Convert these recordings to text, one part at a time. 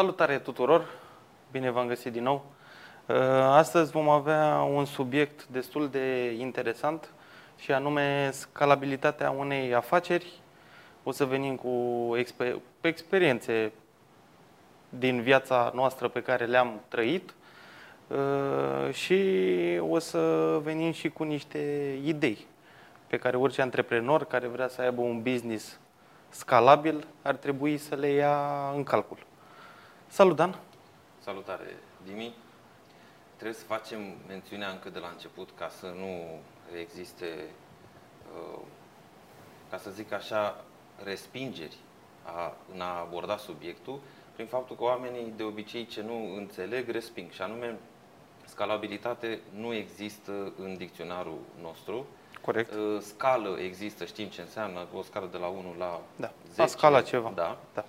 Salutare tuturor! Bine v-am găsit din nou! Uh, astăzi vom avea un subiect destul de interesant și anume scalabilitatea unei afaceri. O să venim cu exper- experiențe din viața noastră pe care le-am trăit uh, și o să venim și cu niște idei pe care orice antreprenor care vrea să aibă un business scalabil ar trebui să le ia în calcul. Salut, Dan! Salutare, Dimi! Trebuie să facem mențiunea încă de la început ca să nu existe, uh, ca să zic așa, respingeri a, în a aborda subiectul, prin faptul că oamenii de obicei ce nu înțeleg resping și anume scalabilitate nu există în dicționarul nostru. Corect. Uh, Scală există, știm ce înseamnă, o scală de la 1 la Da, 10. la scala ceva. Da. da.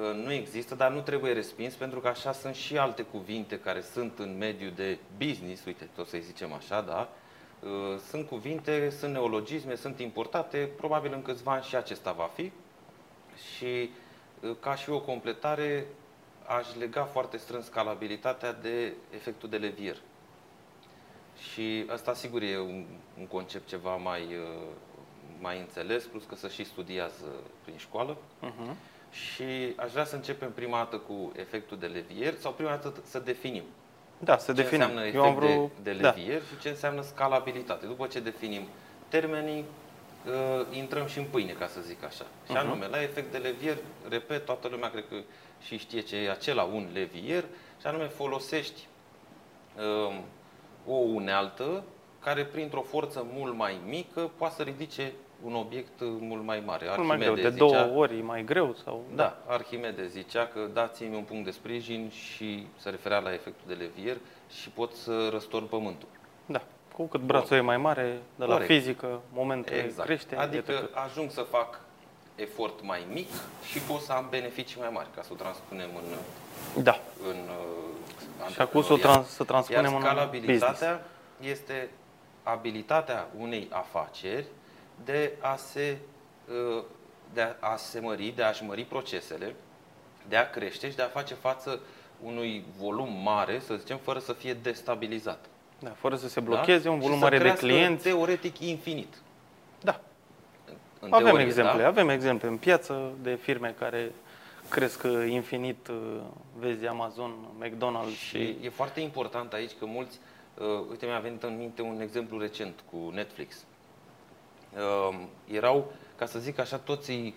Uh, Nu există, dar nu trebuie respins, pentru că așa sunt și alte cuvinte care sunt în mediul de business, uite, tot să-i zicem așa, da? Uh, Sunt cuvinte, sunt neologisme, sunt importate, probabil în câțiva ani și acesta va fi. Și uh, ca și o completare, aș lega foarte strâns scalabilitatea de efectul de levier. Și asta, sigur, e un, un concept ceva mai, uh, mai înțeles, plus că se și studiază prin școală. Uh-huh. Și aș vrea să începem prima dată cu efectul de levier sau prima dată să definim Da, să ce definim. înseamnă Eu am efect vreo... de, de da. levier și ce înseamnă scalabilitate. După ce definim termenii, uh, intrăm și în pâine, ca să zic așa. Și Mhm. anume, la efect de levier, repet, toată lumea cred că și știe ce e acela un levier, și anume folosești uh, o unealtă care printr-o forță mult mai mică poate să ridice un obiect uh, mult mai mare. Mult mai greu, de Arhimede două zicea- ori mai greu sau... da, Arhimede zicea că dați-mi un punct de sprijin și se referea la efectul de levier și pot să răstorn pământul. Da. Cu cât brațul e mai mare, de la Corect. fizică, momentul Exact. crește. adică iată că- ajung să fac efort mai mic și pot să am beneficii mai mari, ca să o transpunem în, Da. în uh, Și acum să o antreprenoriat. trans, să transpunem Iar în business. scalabilitatea este abilitatea unei afaceri de a se uh, de a se mări, de a-și mări procesele, de a crește și de a face față unui volum mare, să zicem, fără să fie destabilizat. Da, fără să se blocheze, un Și volum să mare de crească clienți. Teoretic infinit. Da. În Avem teorie, exemple, da? avem exemple în piață de firme care cresc uh, infinit, uh, vezi Amazon, McDonald's și... Și e foarte important aici că mulți, uh, uite mi-a venit în minte un exemplu recent cu Netflix. Uh, erau, ca să zic așa, toți îi,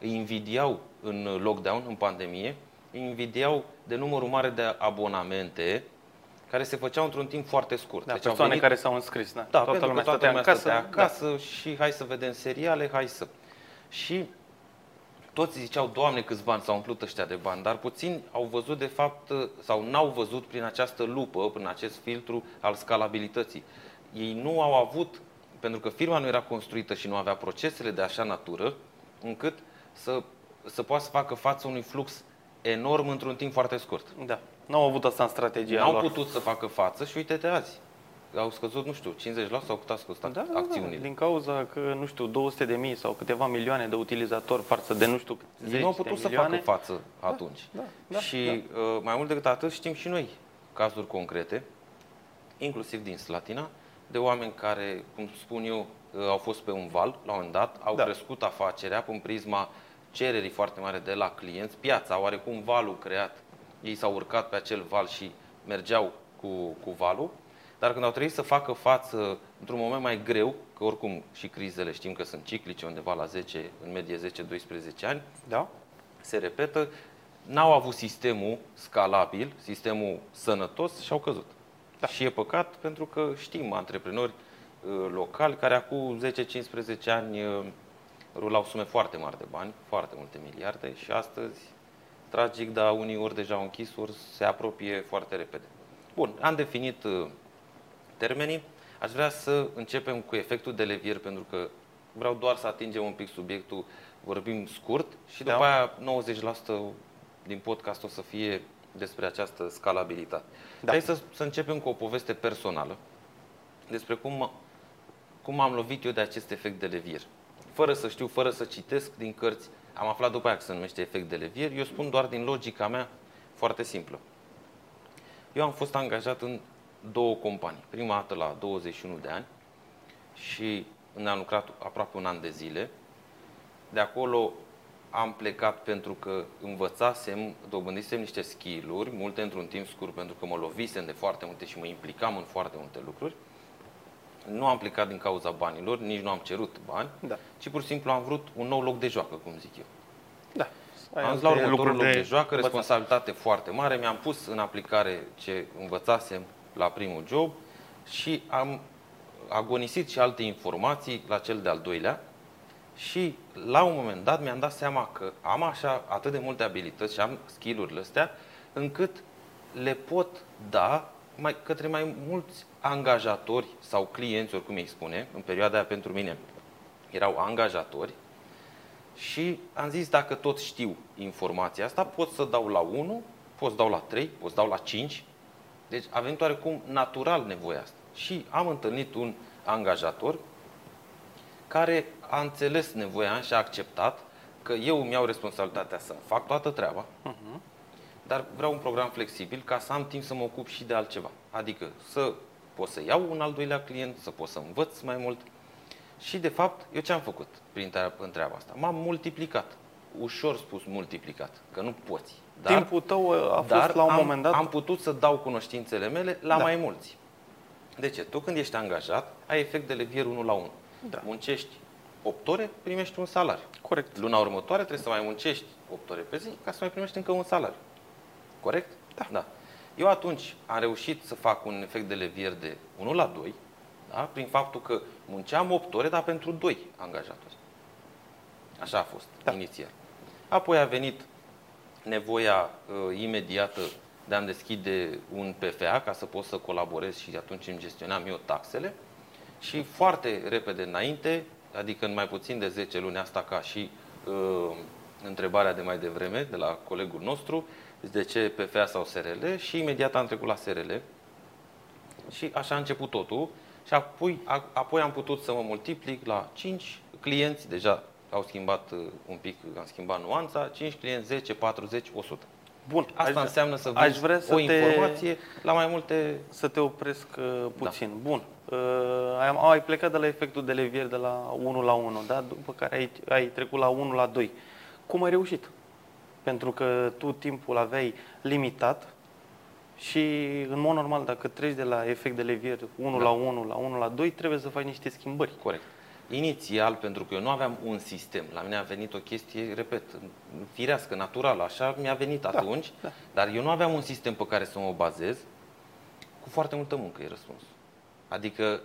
îi invidiau în lockdown, în pandemie, îi invidiau de numărul mare de abonamente care se făceau într-un timp foarte scurt. Da, Deci au persoane venit- care s-au înscris, da. da, toată pentru lumea că toată stătea lumea în casă. stătea da. acasă și hai să vedem seriale, hai să. Și toți ziceau, Doamne, câți bani s-au umplut ăștia de bani, dar puțini au văzut de fapt, sau n-au văzut prin această lupă, prin acest filtru al scalabilității. Ei nu au avut, pentru că firma nu era construită și nu avea procesele de așa natură, încât să, să poată să facă față unui flux enorm într-un timp foarte scurt. Da. Nu au avut asta în strategia N-au lor. putut să facă față și uite-te azi. Au scăzut, nu știu, 50% sau cât a scăzut Da, da, acțiunile. da, din cauza că, nu știu, 200 de mii sau câteva milioane de utilizatori față de, nu știu, cât, Ei nu au zeci de putut să milioane. facă față atunci. da, da, și uh, mai mult decât atât știm și noi cazuri concrete, inclusiv din Slatina, de oameni care, cum spun eu, uh, au fost pe un val la un moment dat, au Da. crescut afacerea prin prisma cererii foarte mare de la clienți, piața, oarecum valul creat, ei s-au urcat pe acel val și mergeau cu, cu valul, dar când au trebuit să facă față într-un moment mai greu, că oricum și crizele știm că sunt ciclice, undeva la 10, în medie 10-12 ani, Da? se repetă, n-au avut sistemul scalabil, sistemul sănătos și au căzut. Da. Și e păcat pentru că știm antreprenori uh, locali care acum 10-15 ani uh, rulau sume foarte mari de bani, foarte multe miliarde și astăzi, tragic, dar unii ori deja au închis, ori se apropie foarte repede. Bun, am definit uh, termenii. Aș vrea să începem cu efectul de levier pentru că vreau doar să atingem un pic subiectul, vorbim scurt și după Da. aia 90% din podcast o să fie despre această scalabilitate. Da. Hai să, să începem cu o poveste personală despre cum, cum am lovit eu de acest efect de levier. Fără să știu, fără să citesc din cărți, am aflat după aia că se numește efect de levier. Eu spun doar din logica mea foarte simplă. Eu am fost angajat în două companii. Prima dată la 21 de ani și ne-am lucrat aproape un an de zile. De acolo am plecat pentru că învățasem, dobândisem niște skill-uri, multe într-un timp scurt, pentru că mă lovisem de foarte multe și mă implicam în foarte multe lucruri. Nu am plecat din cauza banilor, nici nu am cerut bani, Da. ci pur și simplu am vrut un nou loc de joacă, cum zic eu. Da. Ai Am alte zis la următorul loc lucruri de, joacă, învățat. responsabilitate foarte mare, mi-am pus în aplicare ce învățasem la primul job și am agonisit și alte informații la cel de-al doilea și la un moment dat mi-am dat seama că am așa atât de multe abilități și am skill-urile astea încât le pot da mai, către mai mulți angajatori sau clienți, oricum îi spune, în perioada aia pentru mine erau angajatori și am zis, dacă tot știu informația asta, pot să dau la 1, pot să dau la 3, pot să dau la 5. Deci a venit oarecum natural nevoia asta. Și am întâlnit un angajator care a înțeles nevoia și a acceptat că eu îmi iau responsabilitatea să fac toată treaba, dar vreau un program flexibil ca să am timp să mă ocup și de altceva. Adică să pot să iau un al doilea client, să pot să învăț mai mult. Și de fapt, eu ce am făcut prin treaba, în treaba asta? M-am multiplicat. Ușor spus multiplicat, că nu poți. Dar, Timpul tău a fost dar la un am, moment dat... am putut să dau cunoștințele mele la Da. mai mulți. De ce? Tu când ești angajat, ai efect de levier 1 la 1. Da. Muncești 8 ore, primești un salariu. Corect. Luna următoare trebuie să mai muncești 8 ore pe zi ca să mai primești încă un salariu. Corect? Da. da. Eu atunci am reușit să fac un efect de levier de 1 la 2, da? prin faptul că munceam 8 ore, dar pentru 2 angajatori. Așa a fost, Da. da. inițial. Apoi a venit nevoia uh, imediată de a-mi deschide un PFA ca să pot să colaborez și atunci îmi gestionam eu taxele. Și foarte repede înainte, adică în mai puțin de 10 luni asta ca și uh, întrebarea de mai devreme de la colegul nostru, de ce PFA sau SRL și imediat am trecut la SRL și așa a început totul. Și apoi, a, apoi am putut să mă multiplic la 5 clienți, deja au schimbat uh, un pic, am schimbat nuanța, 5 clienți, 10, 40, 100. Bun. Asta aș, înseamnă să aș vinzi vrea să o te- informație la mai multe... Să te opresc uh, Da. puțin. Bun. Uh, ai, ai plecat de la efectul de levier de la 1 la 1, da? după care ai, ai trecut la 1 la 2. Cum ai reușit? Pentru că tu timpul aveai limitat și, în mod normal, dacă treci de la efect de levier 1 Da. la 1 la 1 la 2, trebuie să faci niște schimbări. Corect. Inițial, pentru că eu nu aveam un sistem, la mine a venit o chestie, repet, firească, naturală, așa mi-a venit atunci, da. dar eu nu aveam un sistem pe care să mă bazez, cu foarte multă muncă e răspunsul. Adică,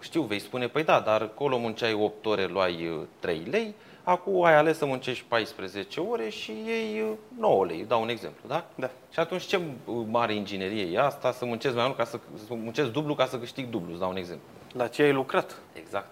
știu, vei spune, păi da, dar acolo munceai 8 ore, luai uh, 3 lei, acum ai ales să muncești 14 ore și iei uh, 9 lei, dau un exemplu, da? Da. Și atunci ce uh, mare inginerie e asta, să muncesc mai mult, ca să, să muncesc dublu ca să câștig dublu, îți dau un exemplu. La ce ai lucrat? Exact.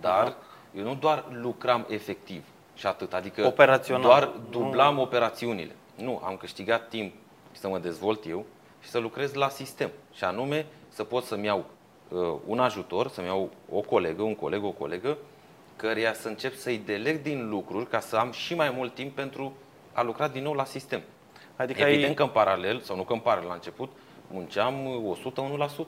Dar eu nu doar lucram efectiv și atât, adică Operațional. doar dublam operațiunile. Nu, am câștigat timp să mă dezvolt eu și să lucrez la sistem. Și anume să pot să-mi iau uh, un ajutor, să-mi iau o colegă, un coleg, o colegă, căreia să încep să-i deleg din lucruri ca să am și mai mult timp pentru a lucra din nou la sistem. Adică Evident ai... că în paralel, sau nu că în paralel la început, munceam uh,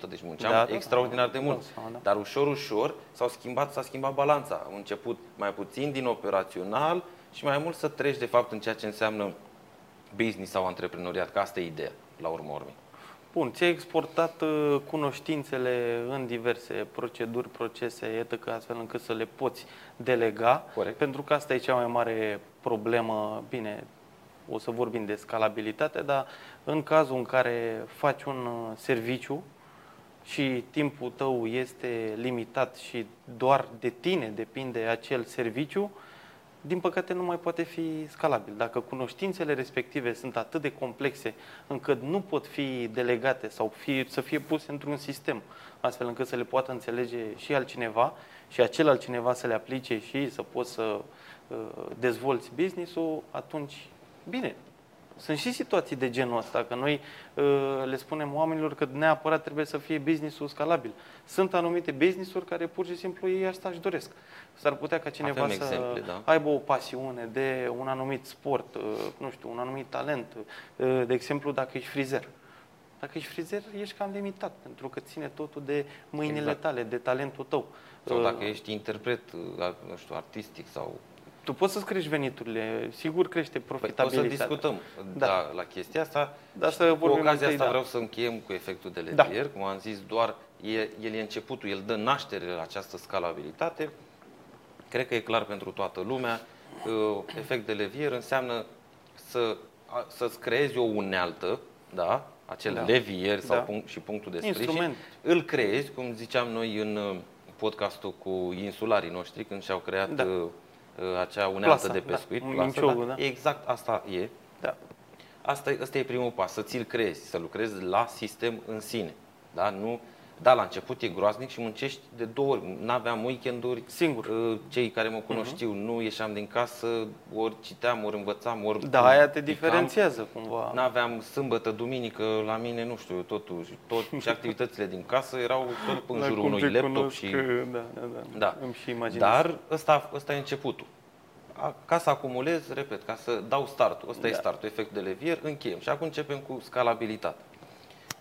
101%, deci munceam Da, da. extraordinar de Da, mult. da, da. Dar ușor, ușor s-au schimbat, s-a schimbat balanța. Am început mai puțin din operațional și mai mult să treci de fapt în ceea ce înseamnă business sau antreprenoriat, că asta e ideea, la urmă urmei. Bun, ți-ai exportat uh, cunoștințele în diverse proceduri, procese, etc., astfel încât să le poți delega, Corect. pentru că asta e cea mai mare problemă, bine, o să vorbim de scalabilitate, dar în cazul în care faci un uh, serviciu și timpul tău este limitat și doar de tine depinde acel serviciu, din păcate nu mai poate fi scalabil. Dacă cunoștințele respective sunt atât de complexe încât nu pot fi delegate sau fi, să fie puse într-un sistem, astfel încât să le poată înțelege și altcineva și acel altcineva să le aplice și să poți să uh, dezvolți business-ul, atunci, bine, Sunt și situații de genul ăsta, că noi uh, le spunem oamenilor că neapărat trebuie să fie business-ul scalabil. Sunt anumite business-uri care pur și simplu ei asta își doresc. S-ar putea ca cineva Avem să exemple, da. aibă o pasiune de un anumit sport, uh, nu știu, un anumit talent. Uh, de exemplu, dacă ești frizer. Dacă ești frizer, ești cam limitat, pentru că ține totul de mâinile Exact. tale, de talentul tău. Sau Uh, dacă ești interpret, uh, nu știu, artistic sau... Tu poți să-ți crești veniturile, sigur crește Păi, o să profitabilitatea. discutăm Da. da. la, la chestia asta. Dar Și să cu vorbim ocazia întâi, asta da. vreau să încheiem cu efectul de Da. levier. Cum am zis, doar e, el e începutul, el dă naștere la această scalabilitate. Cred că e clar pentru toată lumea. Uh, Efect de levier înseamnă să, a- să-ți creezi o unealtă, da? acel Da. levier sau Da. punct, și punctul de sprijin. Instrument. Îl creezi, cum ziceam noi în uh, podcastul cu insularii noștri, când și-au creat Da. Uh, uh, acea unealtă Plasa, de da. pescuit. Un plasa, minciogul, da. Exact asta e. Da. Asta, e- asta e primul pas, să ți-l creezi, să lucrezi la sistem în sine. Da? Nu, da, la început e groaznic și muncești de două ori. N-aveam weekenduri. Singur. Uh, Cei care mă cunosc știu, nu ieșeam din casă, ori citeam, ori învățam, ori Da, aia te picam. diferențiază cumva. N-aveam sâmbătă, duminică, la mine, nu știu, totuși, tot, și activitățile din casă erau tot în La jurul cum unui te laptop cunosc, și... Da, da, da. Da. Îmi și imaginez. Dar ăsta, ăsta e începutul. A- Ca să acumulez, repet, ca să dau startul, ăsta e Da. startul, efect de levier, încheiem. Și acum începem cu scalabilitate.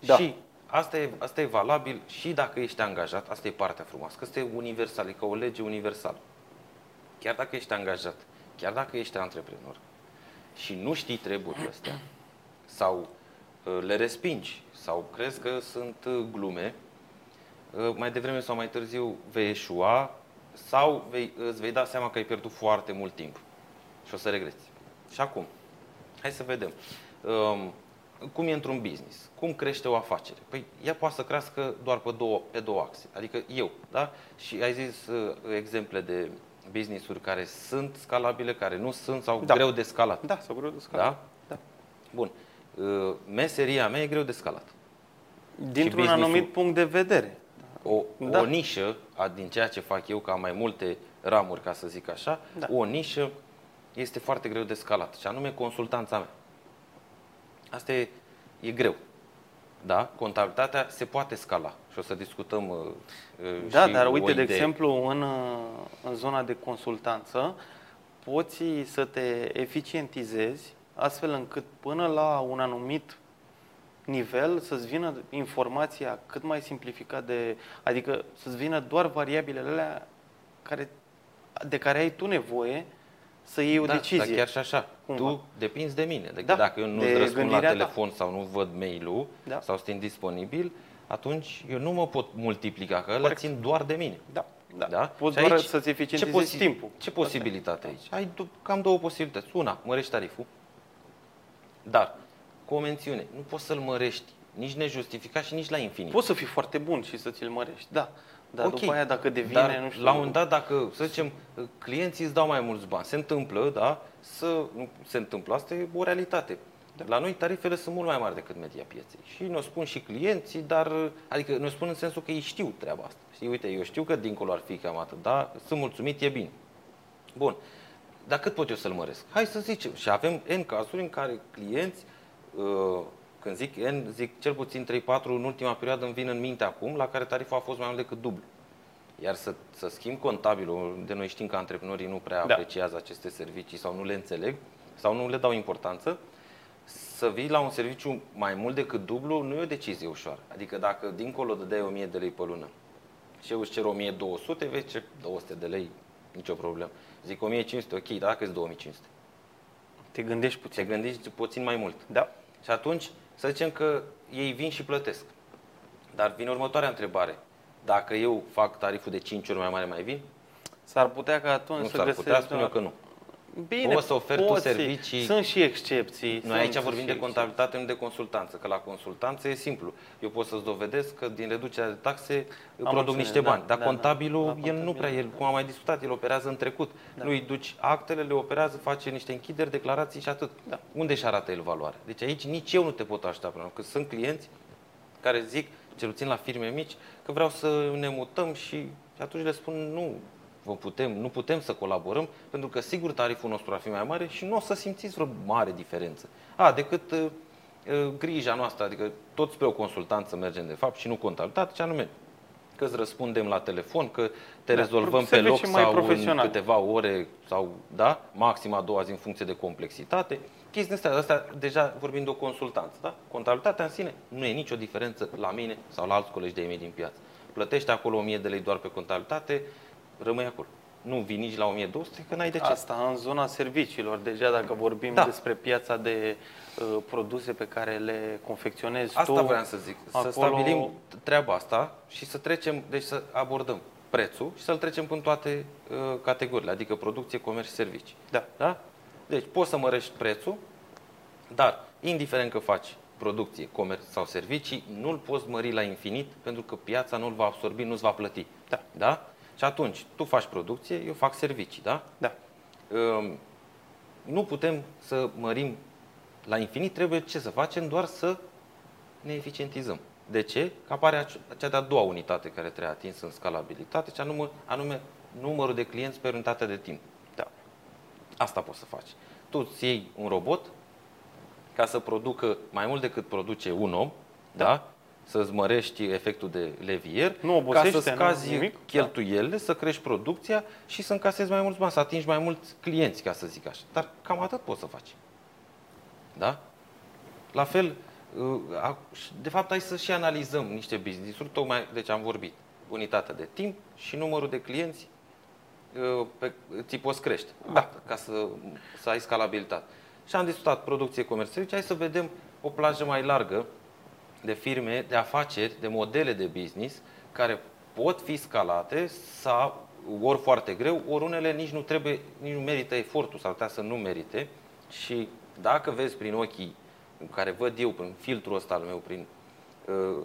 Da. Și asta e, asta e valabil și dacă ești angajat, asta e partea frumoasă, că asta e universal, e ca o lege universală. Chiar dacă ești angajat, chiar dacă ești antreprenor și nu știi treburile astea, sau uh, le respingi, sau crezi că sunt uh, glume, uh, mai devreme sau mai târziu vei eșua sau vei, îți vei da seama că ai pierdut foarte mult timp și o să regreți. Și acum, hai să vedem. Um, cum e într-un business? Cum crește o afacere? Păi ea poate să crească doar pe două, pe două axe. Adică eu, da? Și ai zis uh, exemple de business-uri care sunt scalabile, care nu sunt sau Da. greu de scalat. Da, sau greu de scalat. Da? da. Bun. Uh, meseria mea e greu de scalat. Dintr-un business-ul- anumit punct de vedere. O, Da. o nișă, a, din ceea ce fac eu, ca mai multe ramuri, ca să zic așa, Da. o nișă este foarte greu de scalat, și anume consultanța mea. Asta e, e greu. Da? Contabilitatea se poate scala și o să discutăm uh, uh, Da, și dar o uite, de idee. exemplu, în, uh, în zona de consultanță, poți să te eficientizezi astfel încât până la un anumit nivel să-ți vină informația cât mai simplificat de... Adică să-ți vină doar variabilele alea care, de care ai tu nevoie să iei o da, decizie. Dar chiar și așa. Cumva. Tu depinzi de mine. De, Da, dacă eu nu de îți răspund la gândirea ta. telefon sau nu văd mail-ul Da. sau sunt indisponibil, atunci eu nu mă pot multiplica, că ăla Corect. țin doar de mine. Da, da. Da? Poți Și doar aici, să-ți eficientizezi ce posi- timpul. Ce posibilitate aici? Ai du- cam două posibilități. Una, mărești tariful, dar cu o mențiune. Nu poți să-l mărești nici nejustificat și nici la infinit. Poți să fii foarte bun și să ți-l mărești, da. Dar Ok. după aia dacă devine, Dar nu știu... la un moment dat, dacă, să zicem, clienții îți dau mai mulți bani, se întâmplă, da, să, nu se întâmplă, asta e o realitate. Da. La noi tarifele sunt mult mai mari decât media pieței. Și ne-o spun și clienții, dar, adică ne-o spun în sensul că ei știu treaba asta. Știi, uite, eu știu că dincolo ar fi cam atât, da, sunt mulțumit, e bine. Bun. Dar cât pot eu să-l măresc? Hai să zicem. Și avem N cazuri în care clienți, uh, când zic N, zic cel puțin 3-4 în ultima perioadă îmi vin în minte acum, la care tariful a fost mai mult decât dublu. Iar să, să schimb contabilul, de noi știm că antreprenorii nu prea Da. apreciază aceste servicii sau nu le înțeleg sau nu le dau importanță, să vii la un serviciu mai mult decât dublu nu e o decizie ușoară. Adică dacă dincolo de dai 1000 de lei pe lună și eu îți cer 1200, vezi ce 200 de lei, nicio problemă. Zic 1500, ok, dar dacă îți 2500? Te gândești Te puțin. gândești puțin mai mult. Da. Și atunci, să zicem că ei vin și plătesc. Dar vine următoarea întrebare. Dacă eu fac tariful de 5 ori mai mare, mai vin? S-ar putea ca atunci Nu să s-ar găsești... putea, spun eu că nu. Bine, Poți să oferi tu poți, servicii. Sunt și excepții. Noi sunt aici și vorbim de excepții. contabilitate, nu de consultanță, că la consultanță e simplu. Eu pot să-ți dovedesc că din reducerea de taxe produc înțeles, niște da, bani. Dar da, contabilul, da. La el nu contabil, prea, el, da. cum am mai discutat, el operează în trecut. Da. Nu îi duci actele, le operează, face niște închideri, declarații și atât. Da. Unde și arată el valoarea? Deci aici nici eu nu te pot ajuta până la urmă, că sunt clienți care zic, cel puțin la firme mici, că vreau să ne mutăm și, și atunci le spun nu, vă putem, nu putem să colaborăm, pentru că sigur tariful nostru ar fi mai mare și nu o să simțiți vreo mare diferență. A, decât uh, uh, grija noastră, adică tot spre o consultanță mergem de fapt și nu contabilitate, ce anume că îți răspundem la telefon, că te Da, rezolvăm pe servicii loc mai sau în profesionale. câteva ore sau, da, maxim a doua zi în funcție de complexitate. Chestia astea, astea deja vorbim de o consultanță, da? Contabilitatea în sine nu e nicio diferență la mine sau la alți colegi de mei din piață. Plătești acolo 1000 de lei doar pe contabilitate, rămâi acolo. Nu vii nici la 1200, că n-ai de ce. Asta în zona serviciilor, deja dacă vorbim Da. despre piața de uh, produse pe care le confecționezi Asta tu. vreau să zic. Să acolo- stabilim treaba asta și să trecem, deci să abordăm prețul și să-l trecem în toate uh, categoriile, adică producție, comerț și servicii. Da. Da? Deci poți să mărești prețul, dar indiferent că faci producție, comerț sau servicii, nu-l poți mări la infinit pentru că piața nu-l va absorbi, nu-ți va plăti. Da. Da? Și atunci, tu faci producție, eu fac servicii, da? Da. Um, nu putem să mărim la infinit, trebuie ce să facem? Doar să ne eficientizăm. De ce? Că apare ace- cea de-a doua unitate care trebuie atinsă în scalabilitate, și anume, anume numărul de clienți pe unitate de timp. Da. Asta poți să faci. Tu îți iei un robot ca să producă mai mult decât produce un om, da? da? Să-ți mărești efectul de levier, Nu ca obosește, să nu scazi nimic, da. cheltuielile, să crești producția și să încasezi mai mulți bani, să atingi mai mulți clienți, ca să zic așa. Dar cam atât poți să faci. Da? La fel, uh, a- și de fapt, hai să și analizăm niște business-uri, tocmai, deci am vorbit, unitatea de timp și numărul de clienți uh, pe, ți poți crește, Da. ca să, să ai scalabilitate. Și am discutat producție comercială, hai să vedem o plajă mai largă de firme, de afaceri, de modele de business care pot fi scalate sau ori foarte greu, ori unele nici nu trebuie, nici nu merită efortul, s-ar putea să nu merite. Și dacă vezi prin ochii care văd eu, prin filtrul ăsta al meu, prin uh,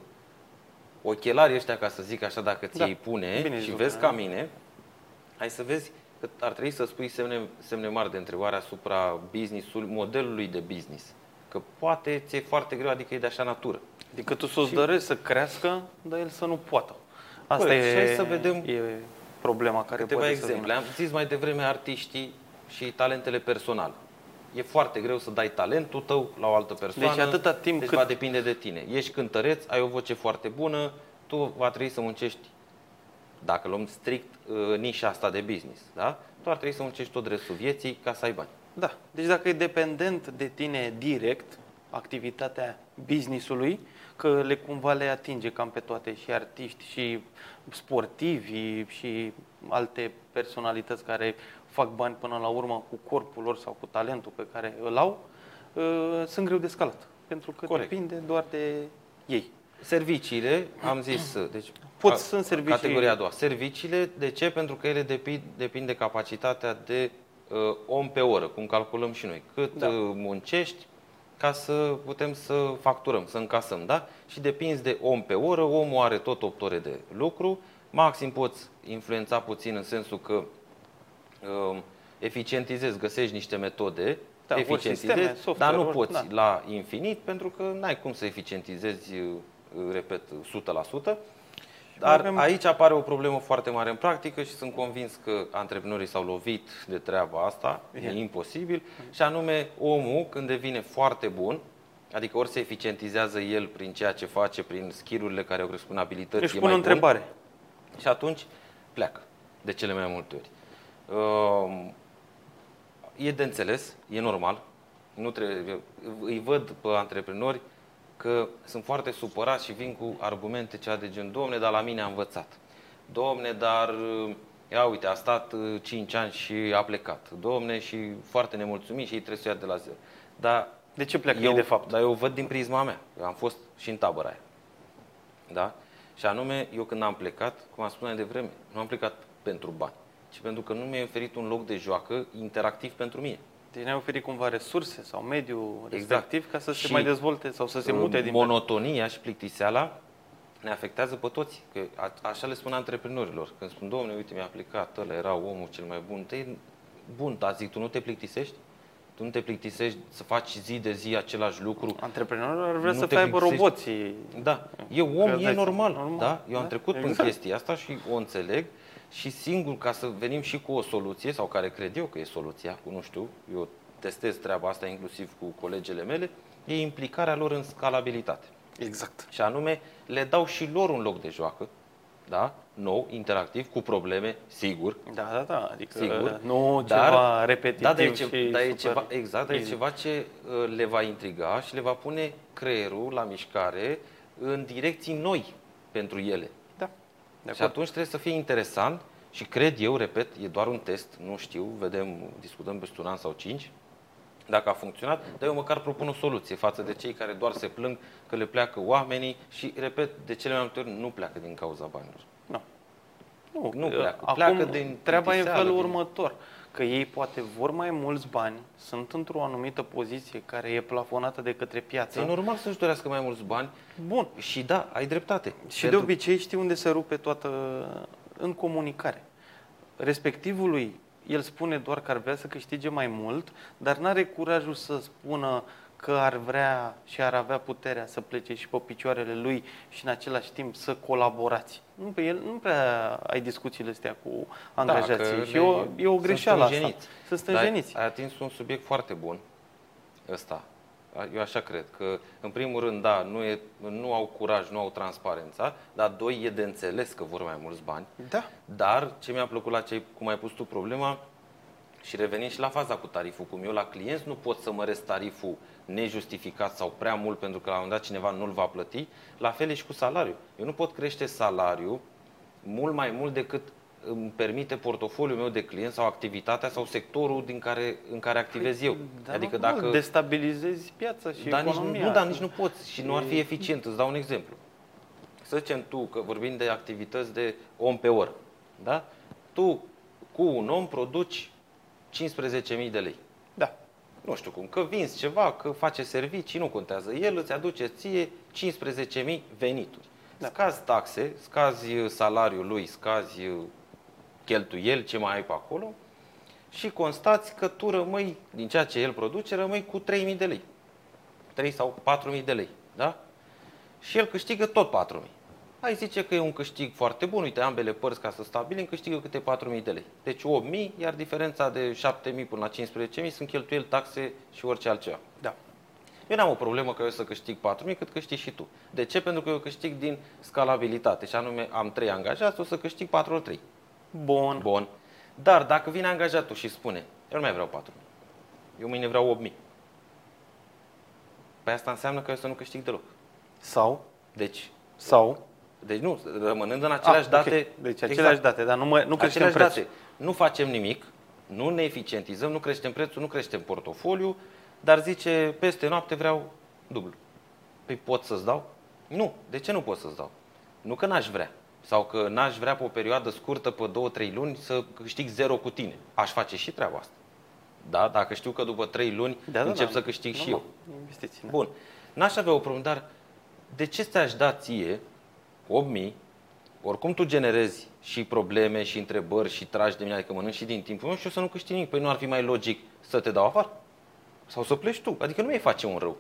ochelarii ăștia, ca să zic așa, dacă ți Da. îi pune Bine și zis, vezi da. ca mine, hai să vezi că ar trebui să spui semne, semne mari de întrebare asupra business-ului, modelului de business. Că poate ți-e foarte greu, adică e de așa natură. Adică tu să-ți Și- dorești să crească, dar el să nu poată. Asta Corect. e, Și hai să vedem e problema care Câteva poate să exemple. vină. Am zis mai devreme artiștii și talentele personale. E foarte greu să dai talentul tău la o altă persoană. Deci atâta timp deci cât- va depinde de tine. Ești cântăreț, ai o voce foarte bună, tu va trebui să muncești, dacă luăm strict uh, nișa asta de business, da? tu ar trebui să muncești tot restul vieții ca să ai bani. Da. Deci dacă e dependent de tine direct, activitatea businessului, că le cumva le atinge cam pe toate și artiști și sportivi și alte personalități care fac bani până la urmă cu corpul lor sau cu talentul pe care îl au, uh, sunt greu de scalat. Pentru că Corect. depinde doar de ei. Serviciile, am zis, deci Pot- a- sunt servicii- Categoria a doua. Serviciile, de ce? Pentru că ele depind, depind de capacitatea de uh, om pe oră, cum calculăm și noi. Cât Da. uh, muncești ca să putem să facturăm, să încasăm, da? Și depinzi de om pe oră, omul are tot 8 ore de lucru, maxim poți influența puțin în sensul că uh, eficientizezi, găsești niște metode, Da, ori eficientizezi, sisteme, dar software, nu ori- poți da. la infinit pentru că n-ai cum să eficientizezi, uh, repet, 100%. Dar avem- aici apare o problemă foarte mare în practică și sunt convins că antreprenorii s-au lovit de treaba asta, e Ia. imposibil, și anume omul când devine foarte bun, adică ori se eficientizează el prin ceea ce face, prin skillurile care au crescut în abilități, Își e pun o mai bun, întrebare. și atunci pleacă, de cele mai multe ori. Um, E de înțeles, e normal. Nu trebuie, îi văd pe antreprenori că sunt foarte supărați și vin cu argumente cea de gen, domne, dar la mine a învățat. Domne, dar ia uite, a stat 5 ani și a plecat. Domne, și foarte nemulțumit și ei trebuie să ia de la zero. Dar De ce pleacă eu, ei de fapt? Dar eu văd din prisma mea. Eu am fost și în tabăra aia. Da? Și anume, eu când am plecat, cum am spus mai devreme, nu am plecat pentru bani, ci pentru că nu mi-a oferit un loc de joacă interactiv pentru mine. Deci ne-ai oferit cumva resurse sau mediu Exact. respectiv ca să se Și mai dezvolte sau să se mute din Monotonia și plictiseala ne afectează pe toți. Că a, așa le spun antreprenorilor. Când spun, domnule, uite, mi-a plecat, ăla era omul cel mai bun. Te, bun, dar zic, tu nu te plictisești? Tu nu te plictisești să faci zi de zi același lucru? Antreprenorul ar vrea Nu să te aibă plictisești. roboții. Da, e om, Că e dai normal. seama, normal, Da? Eu am da, trecut exact. prin chestia asta și o înțeleg. Și singur ca să venim și cu o soluție, sau care cred eu că e soluția, cu nu știu, eu testez treaba asta inclusiv cu colegele mele, e implicarea lor în scalabilitate. Exact. Și anume, le dau și lor un loc de joacă, da? nou, interactiv, cu probleme, sigur. Da, da, da. Adică Sigur. nu Dar- ceva repetitiv Da, dar e, și ce, dar e super ceva, exact, dar e easy. ceva ce uh, le va intriga și le va pune creierul la mișcare în direcții noi pentru ele. Da. De Și acord. atunci trebuie să fie interesant și cred eu, repet, e doar un test, nu știu, vedem, discutăm peste un an sau cinci, dacă a funcționat, dar eu măcar propun o soluție față de cei care doar se plâng că le pleacă oamenii și, repet, de cele mai multe ori nu pleacă din cauza banilor. Nu. Nu, Nu pleacă. Acum, Pleacă din treaba e în plictiseală, felul din- următor. Că ei poate vor mai mulți bani, sunt într-o anumită poziție care e plafonată de către piață. E normal să-și dorească mai mulți bani Bun. și da, ai dreptate. Și Pentru- de obicei știi unde se rupe toată în comunicare. Respectivului, el spune doar că ar vrea să câștige mai mult, dar nu are curajul să spună că ar vrea și ar avea puterea să plece și pe picioarele lui și în același timp să colaborați. Nu, pe el, nu prea ai discuțiile astea cu angajații Da, că și e o, e o sunt greșeală asta. stânjeniți. Să stânjeniți. Dar ai atins un subiect foarte bun, ăsta. Eu așa cred, că în primul rând, da, nu, e, nu au curaj, nu au transparența, dar doi, e de înțeles că vor mai mulți bani. Da. Dar ce mi-a plăcut la ce, cum ai pus tu problema, și revenim și la faza cu tariful, cum eu la clienți nu pot să măresc tariful nejustificat sau prea mult pentru că la un moment dat cineva nu-l va plăti, la fel e și cu salariul. Eu nu pot crește salariul mult mai mult decât îmi permite portofoliul meu de client sau activitatea sau sectorul din care, în care activez eu. Dar adică normal, dacă destabilizezi piața și dar nici, economia. nu, dar nici nu poți și nu ar fi eficient. Îți dau un exemplu. Să zicem tu că vorbim de activități de om pe oră. Da? Tu cu un om produci 15.000 de lei. Da. Nu știu cum, că vinzi ceva, că face servicii, nu contează. El îți aduce ție 15.000 venituri. Da. Scazi taxe, scazi uh, salariul lui, scazi uh, cheltuieli, ce mai ai pe acolo și constați că tu rămâi, din ceea ce el produce, rămâi cu 3.000 de lei. 3 sau 4.000 de lei. Da? Și el câștigă tot 4.000. Hai zice că e un câștig foarte bun, uite, ambele părți ca să stabilim câștigă câte 4.000 de lei. Deci 8.000, iar diferența de 7.000 până la 15.000 sunt cheltuieli, taxe și orice altceva. Da. Eu n-am o problemă că eu să câștig 4.000 cât câștigi și tu. De ce? Pentru că eu câștig din scalabilitate și anume am 3 angajați, o să câștig 4 ori 3. Bun. Bun. Dar dacă vine angajatul și spune, eu nu mai vreau 4.000, eu mâine vreau 8.000. Păi asta înseamnă că eu să nu câștig deloc. Sau, Deci, sau, deci nu, rămânând în aceleași Ah, date. ok. Deci aceleași date, dar nu, mă, nu creștem aceleași prețul. date. Nu facem nimic, nu ne eficientizăm, nu creștem prețul, nu creștem portofoliu, dar zice, peste noapte vreau dublu. Păi pot să-ți dau? Nu. De ce nu pot să-ți dau? Nu că n-aș vrea. Sau că n-aș vrea pe o perioadă scurtă, pe 2-3 luni, să câștig zero cu tine. Aș face și treaba asta. Da? Dacă știu că după 3 luni Da, da, încep da. să câștig și eu. Normal. Investiții. da. Bun. N-aș avea o problemă, dar de ce ți-aș da ție 8.000, oricum tu generezi și probleme și întrebări și tragi de mine, adică mănânci și din timpul meu și eu să nu câștig nimic. Păi nu ar fi mai logic să te dau afară? Sau să pleci tu? Adică nu mi-ai face un rău.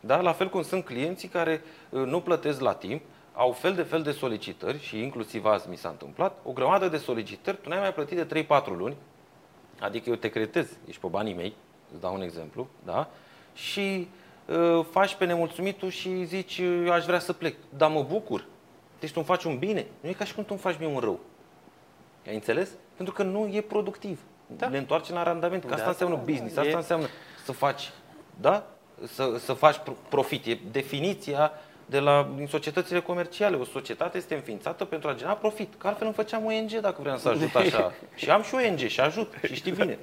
Da? La fel cum sunt clienții care uh, nu plătesc la timp, au fel de fel de solicitări și inclusiv azi mi s-a întâmplat, o grămadă de solicitări, tu n-ai mai plătit de 3-4 luni, adică eu te cretez, ești pe banii mei, îți dau un exemplu, da? Și uh, faci pe nemulțumitul și zici, uh, eu aș vrea să plec, dar mă bucur. Deci tu îmi faci un bine, nu e ca și cum tu îmi faci mie un rău. Ai înțeles? Pentru că nu e productiv. Da. Ne întoarcem la randament, că Da, asta înseamnă da, business, da. asta E- înseamnă să faci, da? Să, să faci pro- profit. E definiția de la, din societățile comerciale. O societate este înființată pentru a genera profit. Că altfel nu făceam ONG dacă vreau să ajut așa. și am și ONG și ajut. Și știi bine.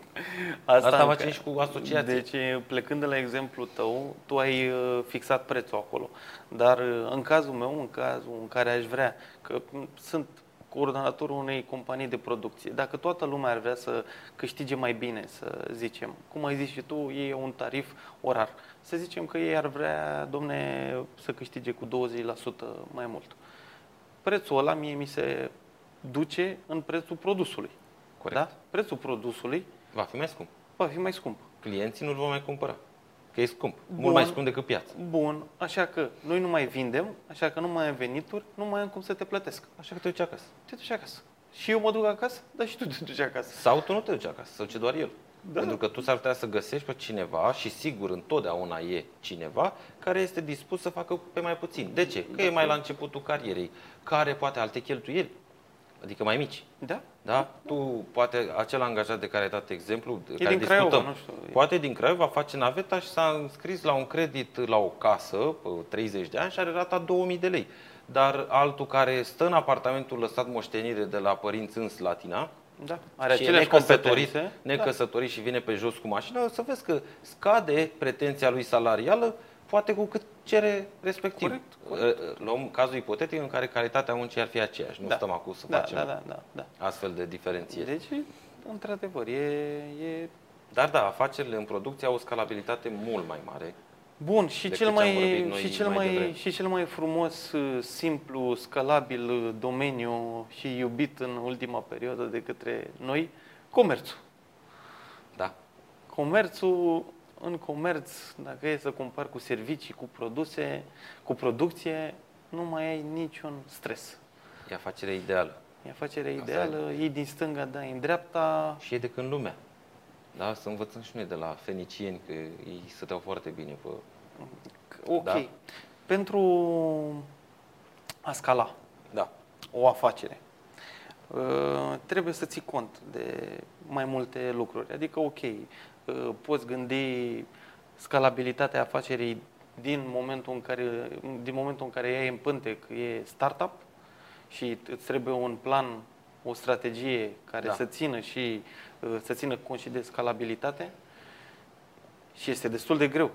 Asta, asta încă- facem și cu asociații. Deci, plecând de la exemplul tău, tu ai uh, fixat prețul acolo. Dar uh, în cazul meu, în cazul în care aș vrea, că m, sunt coordonatorul unei companii de producție, dacă toată lumea ar vrea să câștige mai bine, să zicem, cum ai zis și tu, ei au un tarif orar. Să zicem că ei ar vrea, domne, să câștige cu 20% mai mult. Prețul ăla mie mi se duce în prețul produsului. Corect. Da? Prețul produsului Va fi mai scump. va fi mai scump. Clienții nu-l vor mai cumpăra. Că e scump. Bun. Mult mai scump decât piața. Bun, așa că noi nu mai vindem, așa că nu mai am venituri, nu mai am cum să te plătesc. Așa că te duci acasă. Te duci acasă. Și eu mă duc acasă, dar și tu te duci acasă. Sau tu nu te duci acasă, sau ce doar el. Da. Pentru că tu s-ar putea să găsești pe cineva și sigur întotdeauna e cineva care este dispus să facă pe mai puțin. De ce? Că e mai la începutul carierei, care poate alte cheltuieli, adică mai mici. Da? Da? Tu, poate, acel angajat de care ai dat exemplu, de E care din Craiova, discutăm, nu știu, e- poate din Craiova face naveta și s-a înscris la un credit la o casă, pe 30 de ani, și are rata 2000 de lei. Dar altul care stă în apartamentul lăsat moștenire de la părinți în Slatina, Da. Are și e aceleași necăsătorit, competențe. necăsătorit și vine pe jos cu mașina, o să vezi că scade pretenția lui salarială poate cu cât cere respectiv. Corect, corect. Luăm cazul ipotetic în care calitatea muncii ar fi aceeași. Nu Da. stăm acum să Da, facem da, da, da, da. astfel de diferențieri. Deci, într-adevăr, e, e Dar da, afacerile în producție au o scalabilitate mult mai mare. Bun, și decât cel ce am mai, vorbit noi și cel mai mai, devreme. și cel mai frumos, uh, simplu, scalabil uh, domeniu și iubit în ultima perioadă de către noi, comerțul. Da. Comerțul, în comerț, dacă e să compar cu servicii, cu produse, cu producție, nu mai ai niciun stres. E afacerea ideală. E afacerea Asta ideală, iei din stânga, dai în dreapta. Și e de când lumea. Da, să învățăm și noi de la fenicieni, că ei stăteau foarte bine pe... Ok. Da. Pentru a scala Da. o afacere, uh, trebuie să ții cont de mai multe lucruri. Adică, ok, uh, poți gândi scalabilitatea afacerii din momentul în care, din momentul în care ea e în pântec, e startup și îți trebuie un plan, o strategie care Da. să țină și uh, să țină cont și de scalabilitate. Și este destul de greu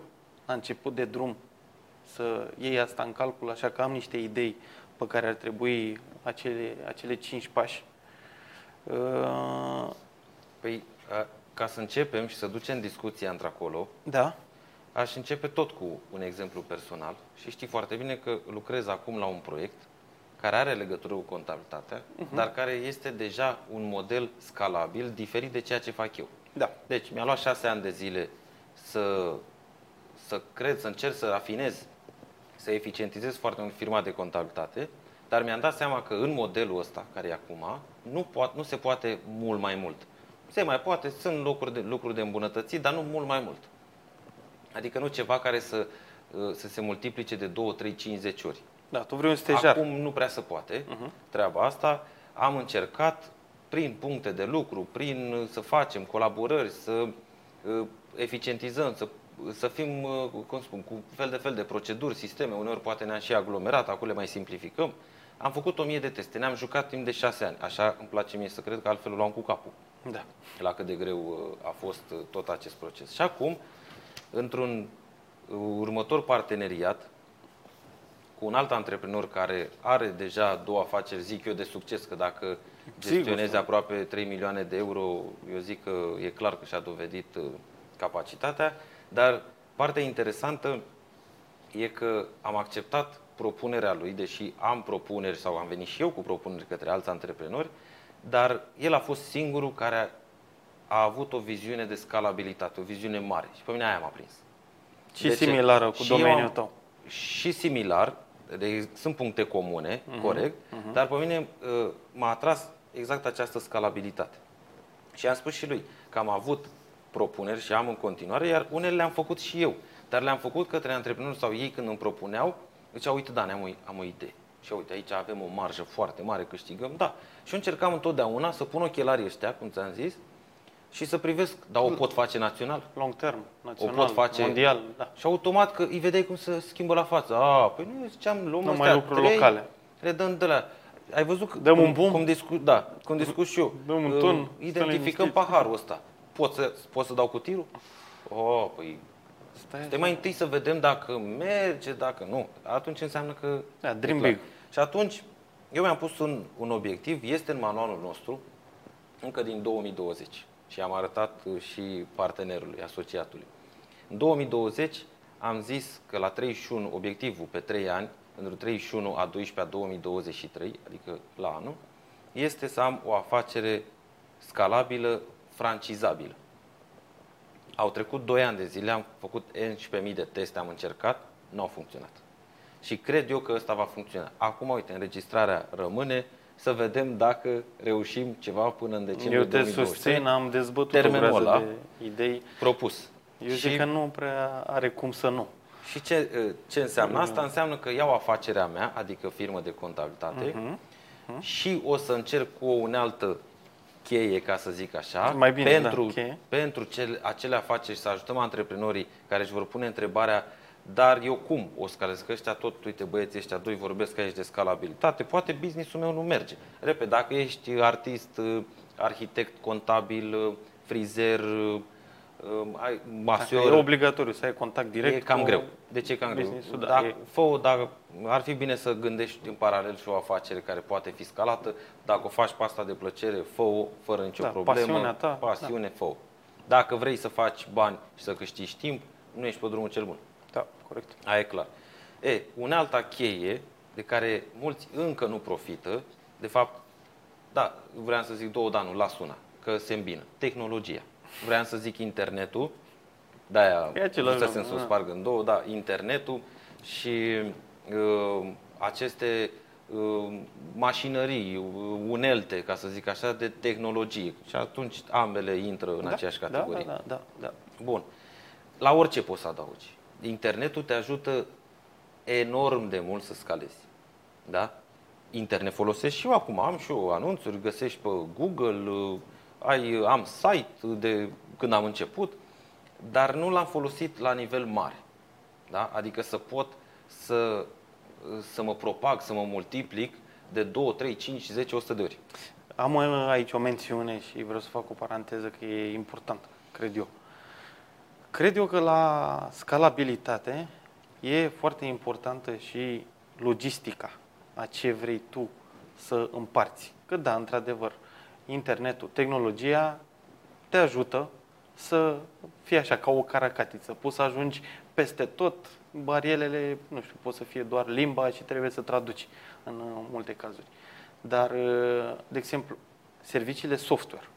la început de drum să iei asta în calcul, așa că am niște idei pe care ar trebui acele, acele cinci pași. Uh, Păi, a, ca să începem și să ducem discuția într-acolo, Da, Aș începe tot cu un exemplu personal și știi foarte bine că lucrez acum la un proiect care are legătură cu contabilitatea, dar care este deja un model scalabil, diferit de ceea ce fac eu. da. Deci mi-a luat șase ani de zile să, să cred, să încerc să rafinez, să eficientizez foarte mult firma de contabilitate, dar mi-am dat seama că în modelul ăsta, care e acum, nu, poate, nu se poate mult mai mult. Se mai poate, sunt lucruri de, lucruri de îmbunătățit, dar nu mult mai mult. Adică nu ceva care să, uh, să se multiplice de 2, 3, 5, 10 ori. Da, tu vrei un stejar. Acum nu prea se poate Mhm. treaba asta. Am încercat prin puncte de lucru, prin uh, să facem colaborări, să uh, eficientizăm, să, să fim, uh, cum spun, cu fel de fel de proceduri, sisteme, uneori poate ne-am și aglomerat, acum le mai simplificăm. Am făcut o mie de teste, ne-am jucat timp de șase ani. Așa îmi place mie să cred că altfel o luam cu capul Da. la cât de greu uh, a fost uh, tot acest proces. Și acum, într-un uh, următor parteneriat cu un alt antreprenor care are deja două afaceri, zic eu, de succes, că dacă Sigur, gestionezi da. aproape 3 milioane de euro, eu zic că e clar că și-a dovedit uh, capacitatea, dar partea interesantă e că am acceptat propunerea lui, deși am propuneri sau am venit și eu cu propuneri către alți antreprenori, dar el a fost singurul care a, a avut o viziune de scalabilitate, o viziune mare. Și pe mine aia m-a prins. Și De ce? similară cu Și eu domeniul am- tău. Și similar, de, sunt puncte comune, Mhm, corect, dar pe mine uh, m-a atras exact această scalabilitate. Și am spus și lui că am avut propuneri și am în continuare, iar unele le-am făcut și eu. Dar le-am făcut către antreprenori sau ei când îmi propuneau, ziceau, uite, da, am o, am o idee. Și uite, aici avem o marjă foarte mare, câștigăm, da. Și eu încercam întotdeauna să pun ochelarii ăștia, cum ți-am zis, și să privesc, dar o pot face național. Long term, național, pot face- mondial. Da. Și automat că îi vedeai cum se schimbă la față. A, păi nu ziceam, luăm Nu astea mai lucruri trei, locale. Le dăm de la... Ai văzut că- Dăm cum, un bum? cum discu, da, cum discut și eu. Dăm un Uh, ton, stăm Identificăm liniștiți. paharul ăsta. Pot să, pot să dau cu tirul? Oh, păi Stai Stai mai întâi să vedem dacă merge, dacă nu. Atunci înseamnă că... Da, e dream clar. big. Și atunci, eu mi-am pus un, un obiectiv, este în manualul nostru, încă din 2020. Și am arătat uh, și partenerului, asociatului. În 2020 am zis că la 31, obiectivul pe 3 ani, pentru 31 a 12 a 2023, adică la anul, este să am o afacere scalabilă, francizabilă. Au trecut 2 ani de zile, am făcut 11.000 de teste, am încercat, nu au funcționat. Și cred eu că ăsta va funcționa. Acum, uite, înregistrarea rămâne, să vedem dacă reușim ceva până în decembrie Eu te 2023. susțin, am dezbătut Termenul o ăla. groază de idei. Propus. Eu zic că nu prea are cum să nu. Și ce, ce înseamnă asta? Înseamnă că iau afacerea mea, adică firmă de contabilitate, Mhm. și o să încerc cu o unealtă cheie, ca să zic așa, Mai bine, pentru, da, cheie. pentru cele, acele afaceri să ajutăm antreprenorii care își vor pune întrebarea dar eu cum o scalez? Că ăștia tot, uite băieții ăștia doi vorbesc aici de scalabilitate, poate businessul meu nu merge. Repede, dacă ești artist, arhitect, contabil, frizer, ai Dacă masior, e obligatoriu să ai contact direct E cam cu greu. De ce e cam greu? business-ul, da, Dacă, e- fă dar ar fi bine să gândești în paralel și o afacere care poate fi scalată. Dacă o faci pe asta de plăcere, fă-o fără nicio Da, problemă. pasiunea ta, Pasiune, fă Dacă vrei să faci bani și să câștigi timp, nu ești pe drumul cel bun. Da, corect. Aia e clar. E, unealta cheie de care mulți încă nu profită, de fapt, da, vreau să zic două, dar nu, las una, că se îmbină. Tehnologia. Vreau să zic internetul, de-aia E același să lucru, se da. spargă în două, da, internetul și uh, aceste uh, mașinării, uh, unelte, ca să zic așa, de tehnologie. Și atunci ambele intră în da, aceeași da, categorie. Da, da, da, da. Bun. La orice poți să adaugi. Internetul te ajută enorm de mult să scalezi. Da? Internet folosesc și eu acum, am și eu anunțuri, găsești pe Google, uh, ai, am site de când am început, dar nu l-am folosit la nivel mare. Da? Adică să pot să, să mă propag, să mă multiplic de 2, 3, 5, 10, 100 de ori. Am uh, aici o mențiune și vreau să fac o paranteză că e important, cred eu. Cred eu că la scalabilitate e foarte importantă și logistica a ce vrei tu să împarți. Că da, într-adevăr, internetul, tehnologia te ajută să fie așa ca o caracatiță. Poți să ajungi peste tot, barierele, nu știu, pot să fie doar limba și trebuie să traduci în uh, multe cazuri. Dar, uh, de exemplu, serviciile software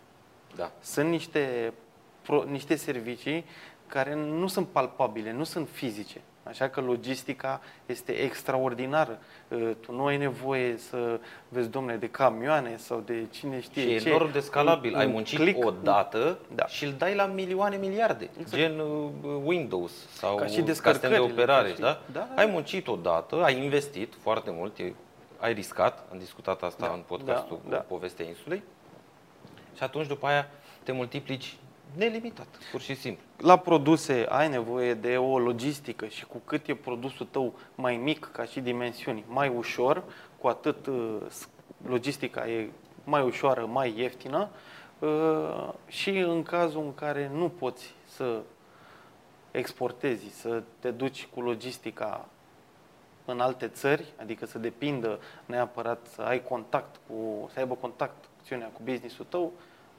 Da. sunt niște, pro, niște servicii care nu sunt palpabile, nu sunt fizice. Așa că logistica este extraordinară. Uh, Tu nu ai nevoie să vezi, domne, de camioane sau de cine știe Și e ce. enorm de scalabil. Un- Ai un muncit click, o dată Da. și îl dai la milioane, miliarde. Exact. Gen uh, Windows sau Ca și sistem de descărcările, operare. ca și- Da? da, Ai da. muncit o dată, ai investit foarte mult, e- ai riscat, am discutat asta Da, în podcastul da, da. cu Povestea Insulei. Și atunci după aia te multiplici nelimitat, pur și simplu. La produse ai nevoie de o logistică și cu cât e produsul tău mai mic ca și dimensiuni, mai ușor, cu atât uh, s- logistica e mai ușoară, mai ieftină uh, și în cazul în care nu poți să exportezi, să te duci cu logistica în alte țări, adică să depindă neapărat să ai contact cu, să aibă contact acțiunea cu businessul tău,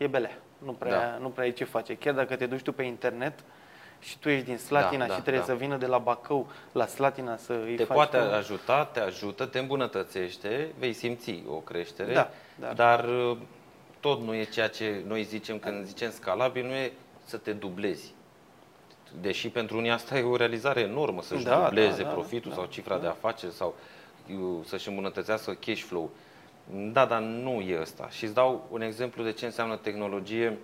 e belea. Nu prea, Da. nu prea ai ce face. Chiar dacă te duci tu pe internet și tu ești din Slatina Da, da, și trebuie da. să vină de la Bacău la Slatina să îi Te faci poate tu- ajuta, te ajută, te îmbunătățește, vei simți o creștere, Da, da. dar uh, tot nu e ceea ce noi zicem când zicem scalabil, nu e să te dublezi. Deși pentru unii asta e o realizare enormă, să-și Da, dubleze da, da, profitul da, sau cifra da. de afaceri sau uh, să-și îmbunătățească cash flow. Da, dar nu e ăsta. Și îți dau un exemplu de ce înseamnă tehnologie.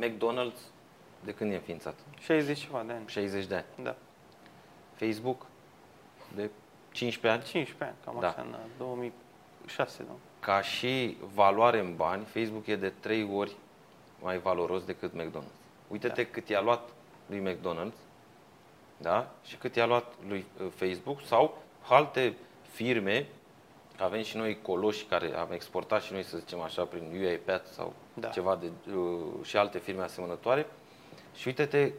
McDonald's, de când e înființat? 60 ceva de ani. 60 de ani. Da. Facebook, de 15 ani. 15 ani, cam Da. așa, în 2006, da. ca și valoare în bani, Facebook e de 3 ori mai valoros decât McDonald's. Uite-te Da. cât i-a luat lui McDonald's da? și cât i-a luat lui uh, Facebook sau alte firme, avem și noi coloși care am exportat și noi, să zicem așa, prin UiPath sau Da. ceva de, uh, și alte firme asemănătoare. Și uite-te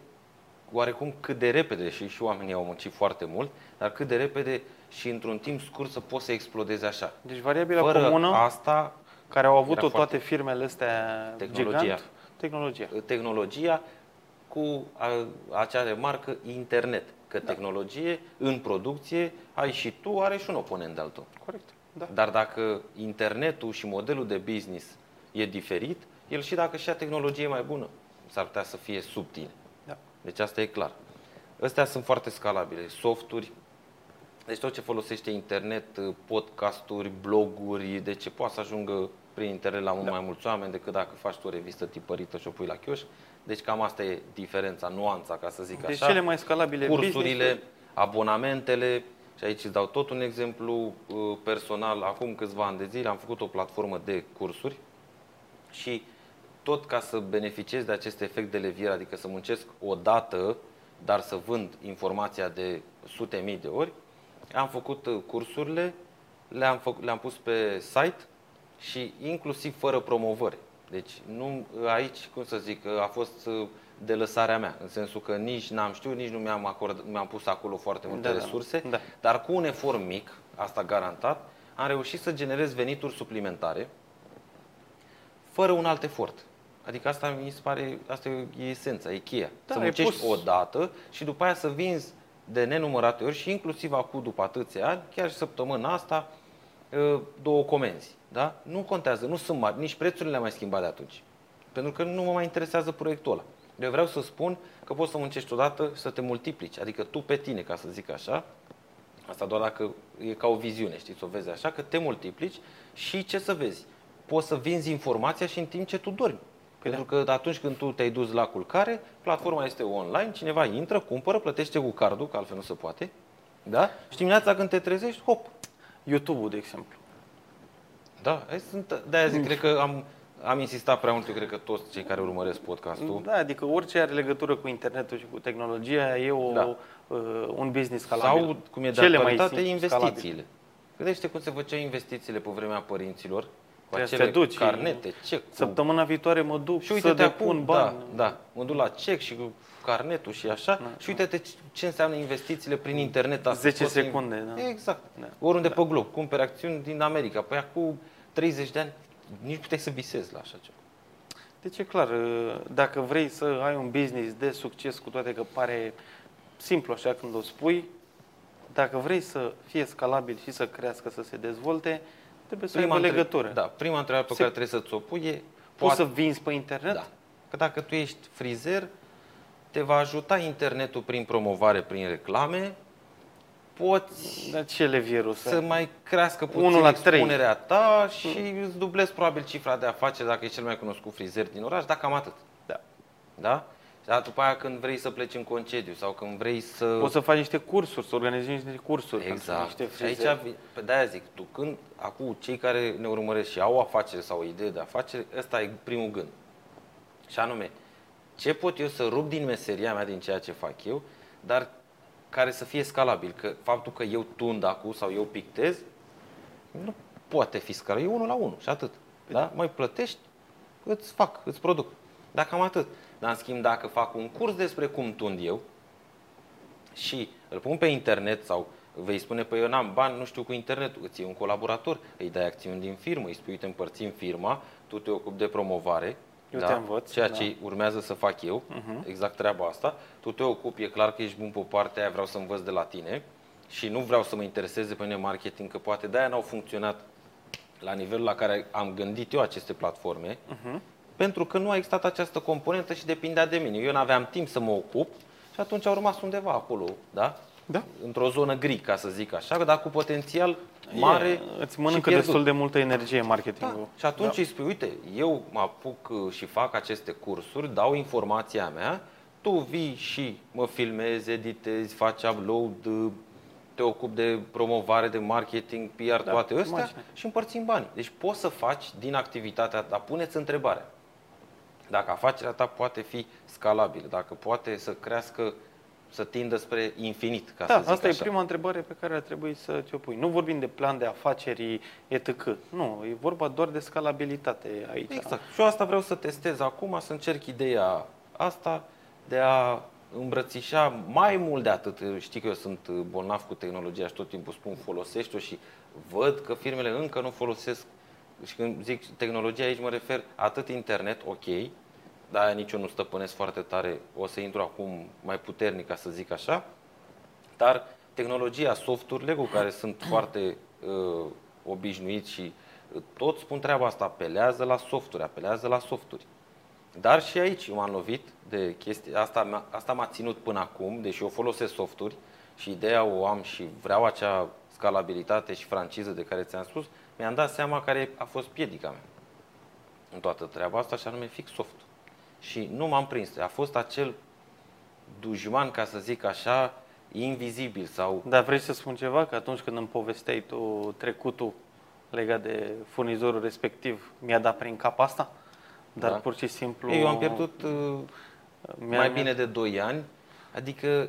oarecum cât de repede, și și oamenii au muncit foarte mult, dar cât de repede și într-un timp scurt să poți să explodeze așa. Deci variabila Fără comună asta, care au avut-o era toate foarte- firmele astea Tehnologia. gigant, tehnologia. tehnologia cu a, acea remarcă internet. Că tehnologie în producție ai și tu, are și un oponent de altul. Corect. Da. Dar dacă internetul și modelul de business e diferit, el și dacă și a tehnologie e mai bună, s-ar putea să fie sub tine. da. Deci asta e clar. Astea sunt foarte scalabile. Softuri, Deci tot ce folosește internet, podcasturi, bloguri, de ce poate să ajungă prin internet la mult da. mai mulți oameni decât dacă faci tu o revistă tipărită și o pui la chioș. Deci cam asta e diferența, nuanța, ca să zic deci așa. cele mai scalabile Cursurile, business abonamentele, și aici îți dau tot un exemplu uh, personal. Acum câțiva ani de zile am făcut o platformă de cursuri și tot ca să beneficiez de acest efect de levier, adică să muncesc o dată, dar să vând informația de sute mii de ori, am făcut uh, cursurile, le-am, făcut, le-am pus pe site și inclusiv fără promovări. Deci nu, aici, cum să zic, a fost uh, de lăsarea mea, în sensul că nici n-am știut, nici nu mi-am, acord, mi-am pus acolo foarte multe Da, da, resurse, da. dar cu un efort mic, asta garantat, am reușit să generez venituri suplimentare fără un alt efort. Adică asta mi se pare, asta e esența, e cheia. Da, să ai muncești pus- o dată și după aia să vinzi de nenumărate ori și inclusiv acum după atâția ani, chiar și săptămâna asta, ă, două comenzi. Da? Nu contează, nu sunt mari, nici prețurile le-am mai schimbat de atunci. Pentru că nu mă mai interesează proiectul ăla. Eu vreau să spun că poți să muncești odată și să te multiplici. Adică tu pe tine, ca să zic așa, Asta doar dacă e ca o viziune, știi, să o vezi așa, că te multiplici și ce să vezi? Poți să vinzi informația și în timp ce tu dormi. Pentru că atunci când tu te-ai dus la culcare, platforma este online, cineva intră, cumpără, plătește cu cardul, că altfel nu se poate. Da? Și dimineața când te trezești, hop. YouTube-ul, de exemplu. Da, hai sunt, de-aia zic, cred că am, am insistat prea mult, eu cred că toți cei care urmăresc podcastul. Da, adică orice are legătură cu internetul și cu tehnologia e o, Da. uh, un business scalabil. Sau, cum e de Cele mai actualitate, sim- investițiile. Gândește cum se făceau investițiile pe vremea părinților, cu Trebuie să acele te duci. carnete, ce, cu Săptămâna viitoare mă duc Și să uite-te depun acum, bani. da, da, mă duc la cec și cu carnetul și așa. Da. și uite-te ce înseamnă investițiile prin internet. Astăzi. 10 Poți să- secunde, da. Exact. Da. Oriunde pe glob. Cumperi acțiuni din America. Păi acum 30 de ani nici puteai să visezi la așa ceva. Deci e clar, uh, dacă vrei să ai un business de succes, cu toate că pare simplu așa când o spui, dacă vrei să fie scalabil și să crească, să se dezvolte, trebuie să aibă între- legătură. Da, prima întrebare pe Se- care trebuie să ți-o pui e Poți să vinzi pe internet? Da. Că dacă tu ești frizer, te va ajuta internetul prin promovare, prin reclame, poți Dar ce levierul să... să mai crească puțin Unul la trei. expunerea ta și îți dublezi probabil cifra de afaceri dacă e cel mai cunoscut frizer din oraș, dar cam atât. Da. Da? Dar după aia când vrei să pleci în concediu sau când vrei să... Poți să faci niște cursuri, să organizezi niște cursuri pentru Exact. niște Și frizeri. aici, pe de-aia zic, tu când, acum, cei care ne urmăresc și au o afacere sau o idee de afacere, ăsta e primul gând. Și anume, ce pot eu să rup din meseria mea, din ceea ce fac eu, dar care să fie scalabil. Că faptul că eu tund acum sau eu pictez, nu poate fi scalabil. E unul la unul și atât. Da? Mai plătești, îți fac, îți produc. Dar cam atât. Dar în schimb, dacă fac un curs despre cum tund eu, și îl pun pe internet sau vei spune, păi eu n-am bani, nu știu cu internetul, îți iei un colaborator, îi dai acțiuni din firmă, îi spui, uite, împărțim firma, tu te ocupi de promovare, Eu te învăț, ceea da. ce urmează să fac eu, exact treaba asta, tu te ocupi, e clar că ești bun pe partea aia, vreau să învăț de la tine și nu vreau să mă intereseze pe mine marketing, că poate de-aia n-au funcționat la nivelul la care am gândit eu aceste platforme, pentru că nu a existat această componentă și depindea de mine. Eu nu aveam timp să mă ocup și atunci au rămas undeva acolo, da? Da. Într-o zonă gri, ca să zic așa, dar cu potențial mare E, îți mănâncă și pierdut. destul de multă energie Da. marketingul. Și atunci îi spui, uite, eu mă apuc uh, și fac aceste cursuri, dau informația mea, tu vii și mă filmezi, editezi, faci upload, uh, te ocupi de promovare, de marketing, PR, Da, toate astea imagine. și împărțim banii. Deci poți să faci din activitatea ta, puneți întrebarea. Dacă afacerea ta poate fi scalabilă, dacă poate să crească, să tindă spre infinit, ca Da, să zic asta așa. e prima întrebare pe care ar trebui să ți-o pui. Nu vorbim de plan de afaceri, etc. Nu, e vorba doar de scalabilitate aici. Exact. Și eu asta vreau să testez acum, să încerc ideea asta de a îmbrățișa mai mult de atât. Știi că eu sunt bolnav cu tehnologia și tot timpul spun folosește-o și văd că firmele încă nu folosesc și când zic tehnologia aici mă refer atât internet, ok, dar nici eu nu stăpânesc foarte tare, o să intru acum mai puternic ca să zic așa, dar tehnologia, softurile cu care sunt foarte uh, obișnuiți și uh, toți spun treaba asta, apelează la softuri, apelează la softuri. Dar și aici m-am lovit de chestii, asta, m-a- asta m-a ținut până acum, deși eu folosesc softuri și ideea o am și vreau acea scalabilitate și franciză de care ți-am spus, mi-am dat seama care a fost piedica mea în toată treaba asta și anume fix soft. Și nu m-am prins. A fost acel dușman, ca să zic așa, invizibil sau... Dar vrei să spun ceva? Că atunci când îmi povesteai tu trecutul legat de furnizorul respectiv, mi-a dat prin cap asta? Dar Da. pur și simplu... Eu am pierdut uh, mi-a- mai bine de 2 ani, adică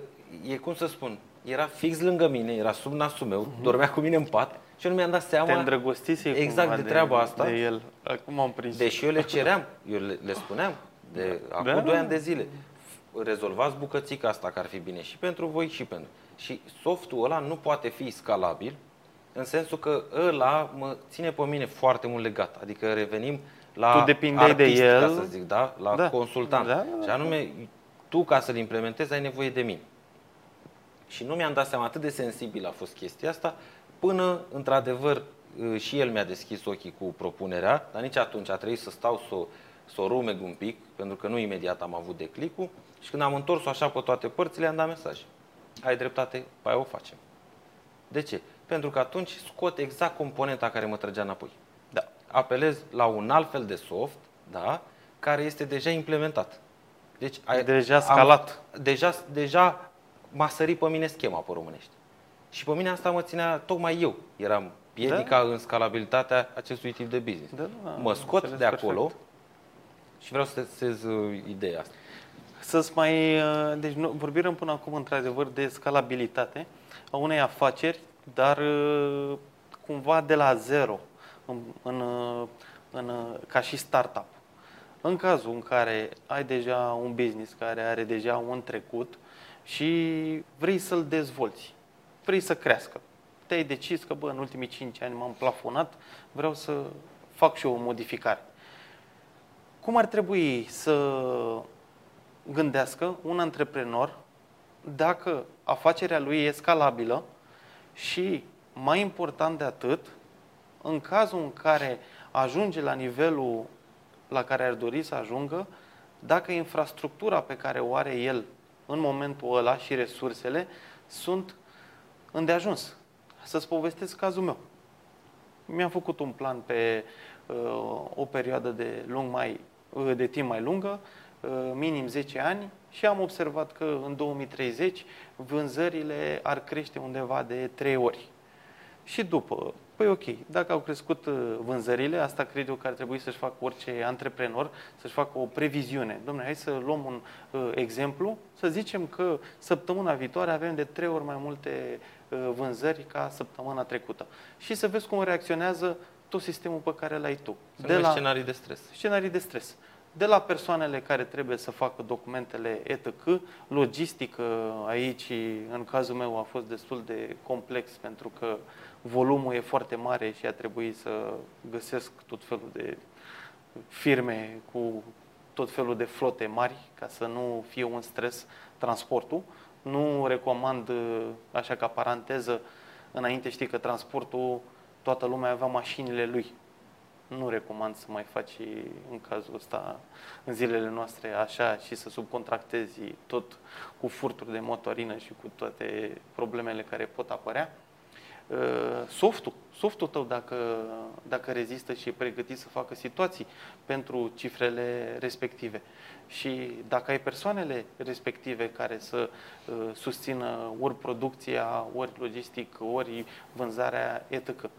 e cum să spun, era fix lângă mine, era sub nasul meu, dormea cu mine în pat și eu nu mi-am dat Te seama, îndrăgostisei Exact cumva de treaba asta. De el. Acum am prins. deși eu le ceream, eu le, le spuneam, de acum Da. 2 ani de zile, rezolvați bucățica asta, că ar fi bine și pentru voi și pentru... Și softul ăla nu poate fi scalabil, în sensul că ăla mă ține pe mine foarte mult legat. Adică revenim la Tu depindeai de artist, el. ca să zic, da? La Da. consultant. Da, da, da. Și anume, tu ca să-l implementezi ai nevoie de mine. Și nu mi-am dat seama atât de sensibil a fost chestia asta, până, într-adevăr, și el mi-a deschis ochii cu propunerea, dar nici atunci a trebuit să stau să, o- să o rumeg un pic, pentru că nu imediat am avut declicul. Și când am întors-o așa pe toate părțile, am dat mesaj. Ai dreptate, pe aia o facem. De ce? Pentru că atunci scot exact componenta care mă trăgea înapoi. Da. Apelez la un alt fel de soft, da, care este deja implementat. Deci ai, Deja am- scalat. deja, deja m-a sărit pe mine schema pe românești. Și pe mine asta mă ținea, tocmai eu eram piedica în scalabilitatea acestui tip de business. Da, da, mă am scot înțeles de acolo perfect. Și vreau să testez uh, ideea asta. Să-ți mai... uh, Deci nu, vorbim până acum într-adevăr de scalabilitate a unei afaceri, dar uh, cumva de la zero, în, în, uh, în, uh, ca și startup. În cazul în care ai deja un business care are deja un trecut și vrei să-l dezvolți, vrei să crească, te-ai decis că, bă, în ultimii 5 ani m-am plafonat, vreau să fac și eu o modificare. Cum ar trebui să gândească un antreprenor dacă afacerea lui e scalabilă și, mai important de atât, în cazul în care ajunge la nivelul la care ar dori să ajungă, dacă infrastructura pe care o are el în momentul ăla și resursele sunt îndeajuns. Să-ți povestesc cazul meu. Mi-am făcut un plan pe uh, o perioadă de, lung mai, uh, de timp mai lungă, uh, minim 10 ani, și am observat că în 2030 vânzările ar crește undeva de 3 ori. Și după, păi ok, dacă au crescut uh, vânzările, asta cred eu că ar trebui să-și facă orice antreprenor, să-și facă o previziune. Domnule, hai să luăm un uh, exemplu, să zicem că săptămâna viitoare avem de trei ori mai multe uh, vânzări ca săptămâna trecută. Și să vezi cum reacționează tot sistemul pe care l-ai tu. Sunt de la... scenarii de stres. scenarii de stres. De la persoanele care trebuie să facă documentele ETC, logistică aici, în cazul meu, a fost destul de complex pentru că volumul e foarte mare și a trebuit să găsesc tot felul de firme cu tot felul de flote mari ca să nu fie un stres transportul. Nu recomand, așa ca paranteză, înainte știi că transportul, toată lumea avea mașinile lui. Nu recomand să mai faci în cazul ăsta, în zilele noastre, așa și să subcontractezi tot cu furturi de motorină și cu toate problemele care pot apărea. Uh, Softul, softul tău dacă, dacă rezistă și e pregătit să facă situații pentru cifrele respective. Și dacă ai persoanele respective care să uh, susțină ori producția, ori logistic, ori vânzarea etc.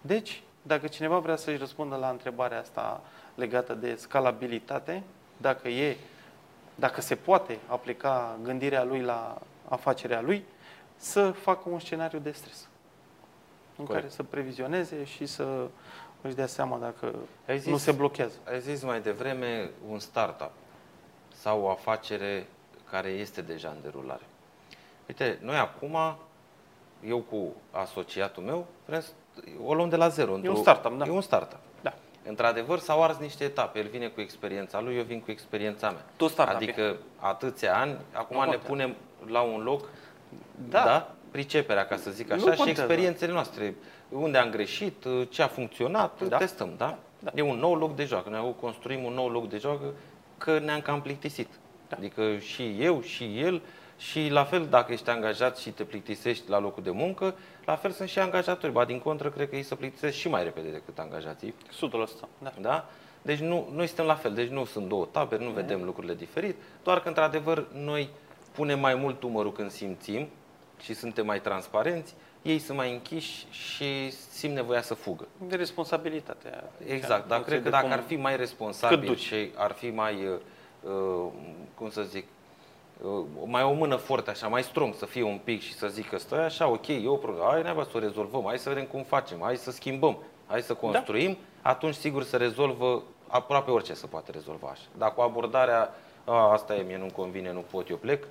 Deci, dacă cineva vrea să-și răspundă la întrebarea asta legată de scalabilitate, dacă e, dacă se poate aplica gândirea lui la afacerea lui, să facă un scenariu de stres în Corect. care să previzioneze și să își dea seama dacă Ai zis- nu se blochează. Ai zis mai devreme un startup sau o afacere care este deja în derulare. Uite, noi acum, eu cu asociatul meu, vrem să o luăm de la zero. într-o- startup, da. E un startup. Da. Într-adevăr, s-au ars niște etape. El vine cu experiența lui, eu vin cu experiența mea. Tot startup Adică atâția ani, acum Nu ne contează. punem la un loc, Da. da, priceperea, ca să zic Nu așa, și contează. experiențele noastre. Unde am greșit, ce a funcționat, Da. testăm, da? Da. E un nou loc de joacă. Noi construim un nou loc de joacă că ne-am cam plictisit. Da. Adică și eu, și el, Și la fel, dacă ești angajat și te plictisești la locul de muncă, la fel sunt și angajatori. Ba, din contră, cred că ei se plictisesc și mai repede decât angajații. 100%. Da. Da? Deci nu, noi suntem la fel, deci nu sunt două tabere, nu vedem lucrurile diferit, doar că într-adevăr noi punem mai mult umărul când simțim și suntem mai transparenți, ei sunt mai închiși și simt nevoia să fugă. De responsabilitatea. Exact, dar În cred că funcție de dacă cum- ar fi mai cât responsabil duci. și ar fi mai, uh, uh, cum să zic, uh, mai o mână foarte așa, mai strong să fie un pic și să zică stai așa, ok, e o problemă, hai neaba să o rezolvăm, hai să vedem cum facem, hai să schimbăm, hai să construim, atunci sigur se rezolvă aproape orice se poate rezolva așa. Dar cu abordarea, a, asta e, mie nu-mi convine, nu pot, eu plec,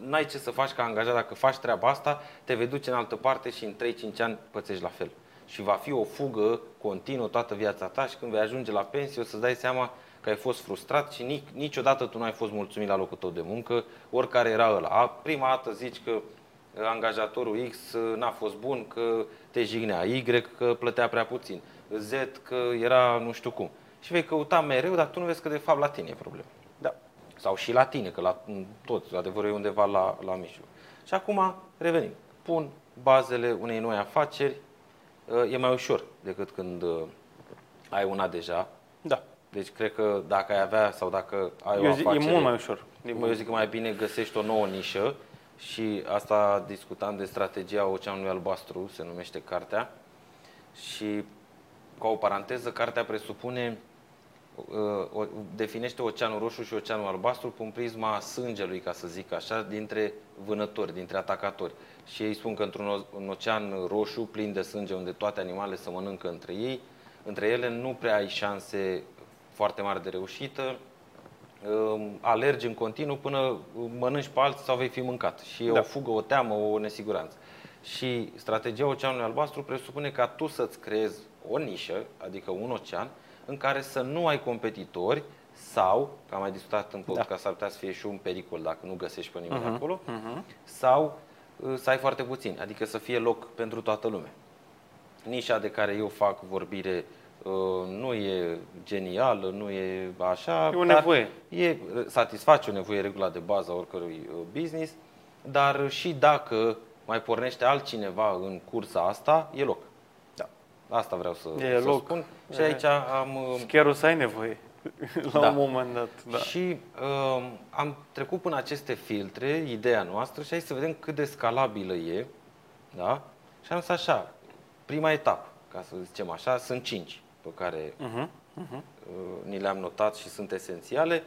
n-ai ce să faci ca angajat. Dacă faci treaba asta, te vei duce în altă parte și în 3-5 ani pățești la fel. Și va fi o fugă continuă toată viața ta și când vei ajunge la pensie o să-ți dai seama că ai fost frustrat și nic- niciodată tu nu ai fost mulțumit la locul tău de muncă, oricare era ăla. A, prima dată zici că uh, angajatorul X uh, n-a fost bun, că te jignea, Y că plătea prea puțin, Z că era nu știu cum. Și vei căuta mereu, dar tu nu vezi că de fapt la tine e problema. Da. Sau și la tine, că la toți, adevărul e undeva la, la mijloc. Și acum revenim. Pun bazele unei noi afaceri, e mai ușor decât când uh, ai una deja. Da. Deci cred că dacă ai avea sau dacă ai o Eu zic, e afacere... mult mai ușor. Din Eu zic că mai bine găsești o nouă nișă și asta discutam de strategia Oceanului Albastru, se numește cartea. Și ca o paranteză, cartea presupune uh, o- definește Oceanul Roșu și Oceanul Albastru prin prisma sângelui, ca să zic așa, dintre vânători, dintre atacatori. Și ei spun că într-un o- un ocean roșu plin de sânge, unde toate animalele se mănâncă între ei, între ele nu prea ai șanse foarte mari de reușită, um, alergi în continuu până mănânci pe alții sau vei fi mâncat. Și e Da. o fugă, o teamă, o nesiguranță. Și strategia Oceanului Albastru presupune ca tu să-ți creezi o nișă, adică un ocean, în care să nu ai competitori sau, că am mai discutat în podcast, da. s-ar putea să fie și un pericol dacă nu găsești pe nimeni uh-huh. acolo, uh-huh. sau uh, să ai foarte puțini, adică să fie loc pentru toată lumea. Nișa de care eu fac vorbire uh, nu e genială, nu e așa. E o dar nevoie. E, satisface o nevoie regula de bază a oricărui uh, business, dar și dacă mai pornește altcineva în cursa asta, e loc. Da. Asta vreau să, E să loc. spun. Și E. aici am... uh, Chiar o să ai nevoie la Da. un moment dat. Da. Și uh, am trecut până aceste filtre, ideea noastră, și hai să vedem cât de scalabilă e. Da? Și am zis așa, prima etapă, ca să zicem așa, sunt cinci pe care Mhm. uh, ni le-am notat și sunt esențiale,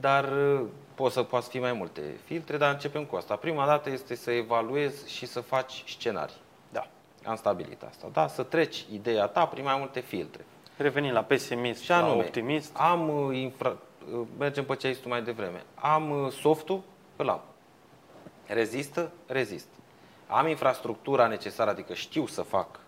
dar uh, pot să poată fi mai multe filtre, dar începem cu asta. Prima dată este să evaluezi și să faci scenarii. Da. Am stabilit asta, da? Să treci ideea ta prin mai multe filtre. Revenim la pesimist Și anume, la optimist. am uh, infra... uh, mergem pe ce ai zis tu mai devreme. Am uh, softul, îl am. Rezistă, rezist. Am infrastructura necesară, adică știu să fac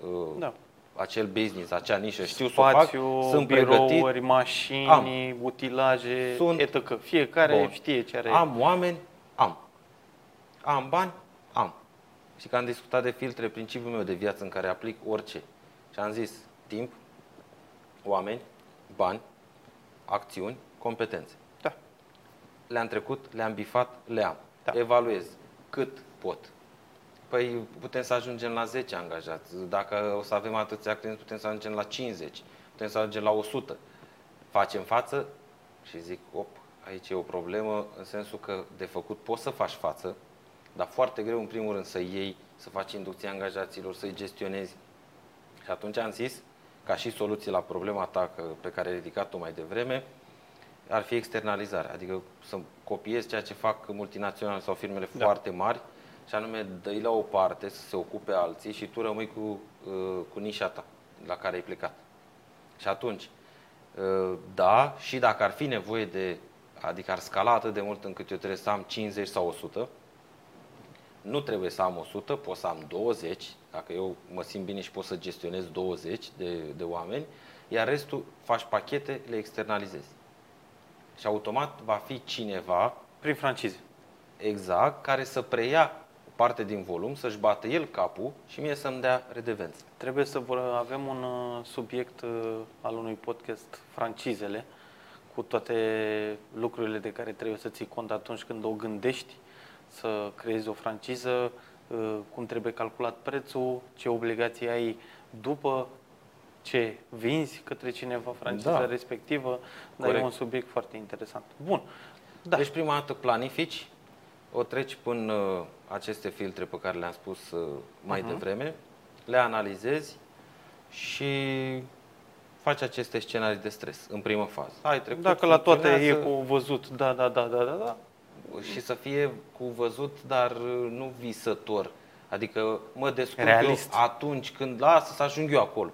uh, Da. Acel business, acea nișă, știu să o fac, Spațiu, sunt pregătit, birouri, mașini, Am. utilaje, Sunt- etc. Fiecare Bun. știe ce are. am oameni, am. Am bani, am. Și că am discutat de filtre, principiul meu de viață în care aplic orice. Și am zis timp, oameni, bani, acțiuni, competențe. Da. Le-am trecut, le-am bifat, le am. Da. Evaluez cât pot. Păi putem să ajungem la 10 angajați. Dacă o să avem atâția clienți, putem să ajungem la 50, putem să ajungem la 100. Facem față și zic, op, aici e o problemă, în sensul că de făcut poți să faci față, dar foarte greu în primul rând să iei, să faci inducția angajaților, să-i gestionezi. Și atunci am zis, ca și soluție la problema ta că, pe care ai ridicat-o mai devreme, ar fi externalizarea, adică să copiezi ceea ce fac multinaționale sau firmele Da. foarte mari și anume dă la o parte să se ocupe alții și tu rămâi cu, uh, cu nișa ta la care ai plecat. Și atunci, uh, da, și dacă ar fi nevoie de, adică ar scala atât de mult încât eu trebuie să am 50 sau 100, nu trebuie să am 100, pot să am 20, dacă eu mă simt bine și pot să gestionez 20 de, de oameni, iar restul faci pachete, le externalizezi. Și automat va fi cineva Prin francize. exact care să preia o parte din volum, să-și bată el capul și mie să-mi dea redevență. Trebuie să vor- avem un uh, subiect uh, al unui podcast, francizele, cu toate lucrurile de care trebuie să ții cont atunci când o gândești, să creezi o franciză, uh, cum trebuie calculat prețul, ce obligații ai după ce vinzi către cineva franciza Da. respectivă, dar e Corect. un subiect foarte interesant. Bun. Da. Deci prima dată planifici, o treci până uh, aceste filtre pe care le-am spus uh, mai Mhm. devreme, le analizezi și faci aceste scenarii de stres în primă fază. Ai trecut, Dacă la toate e funcționează cu văzut, da, da, da, da, da, da. și să fie cu văzut, dar uh, nu visător. Adică mă descurc Realist. eu atunci când lasă să ajung eu acolo.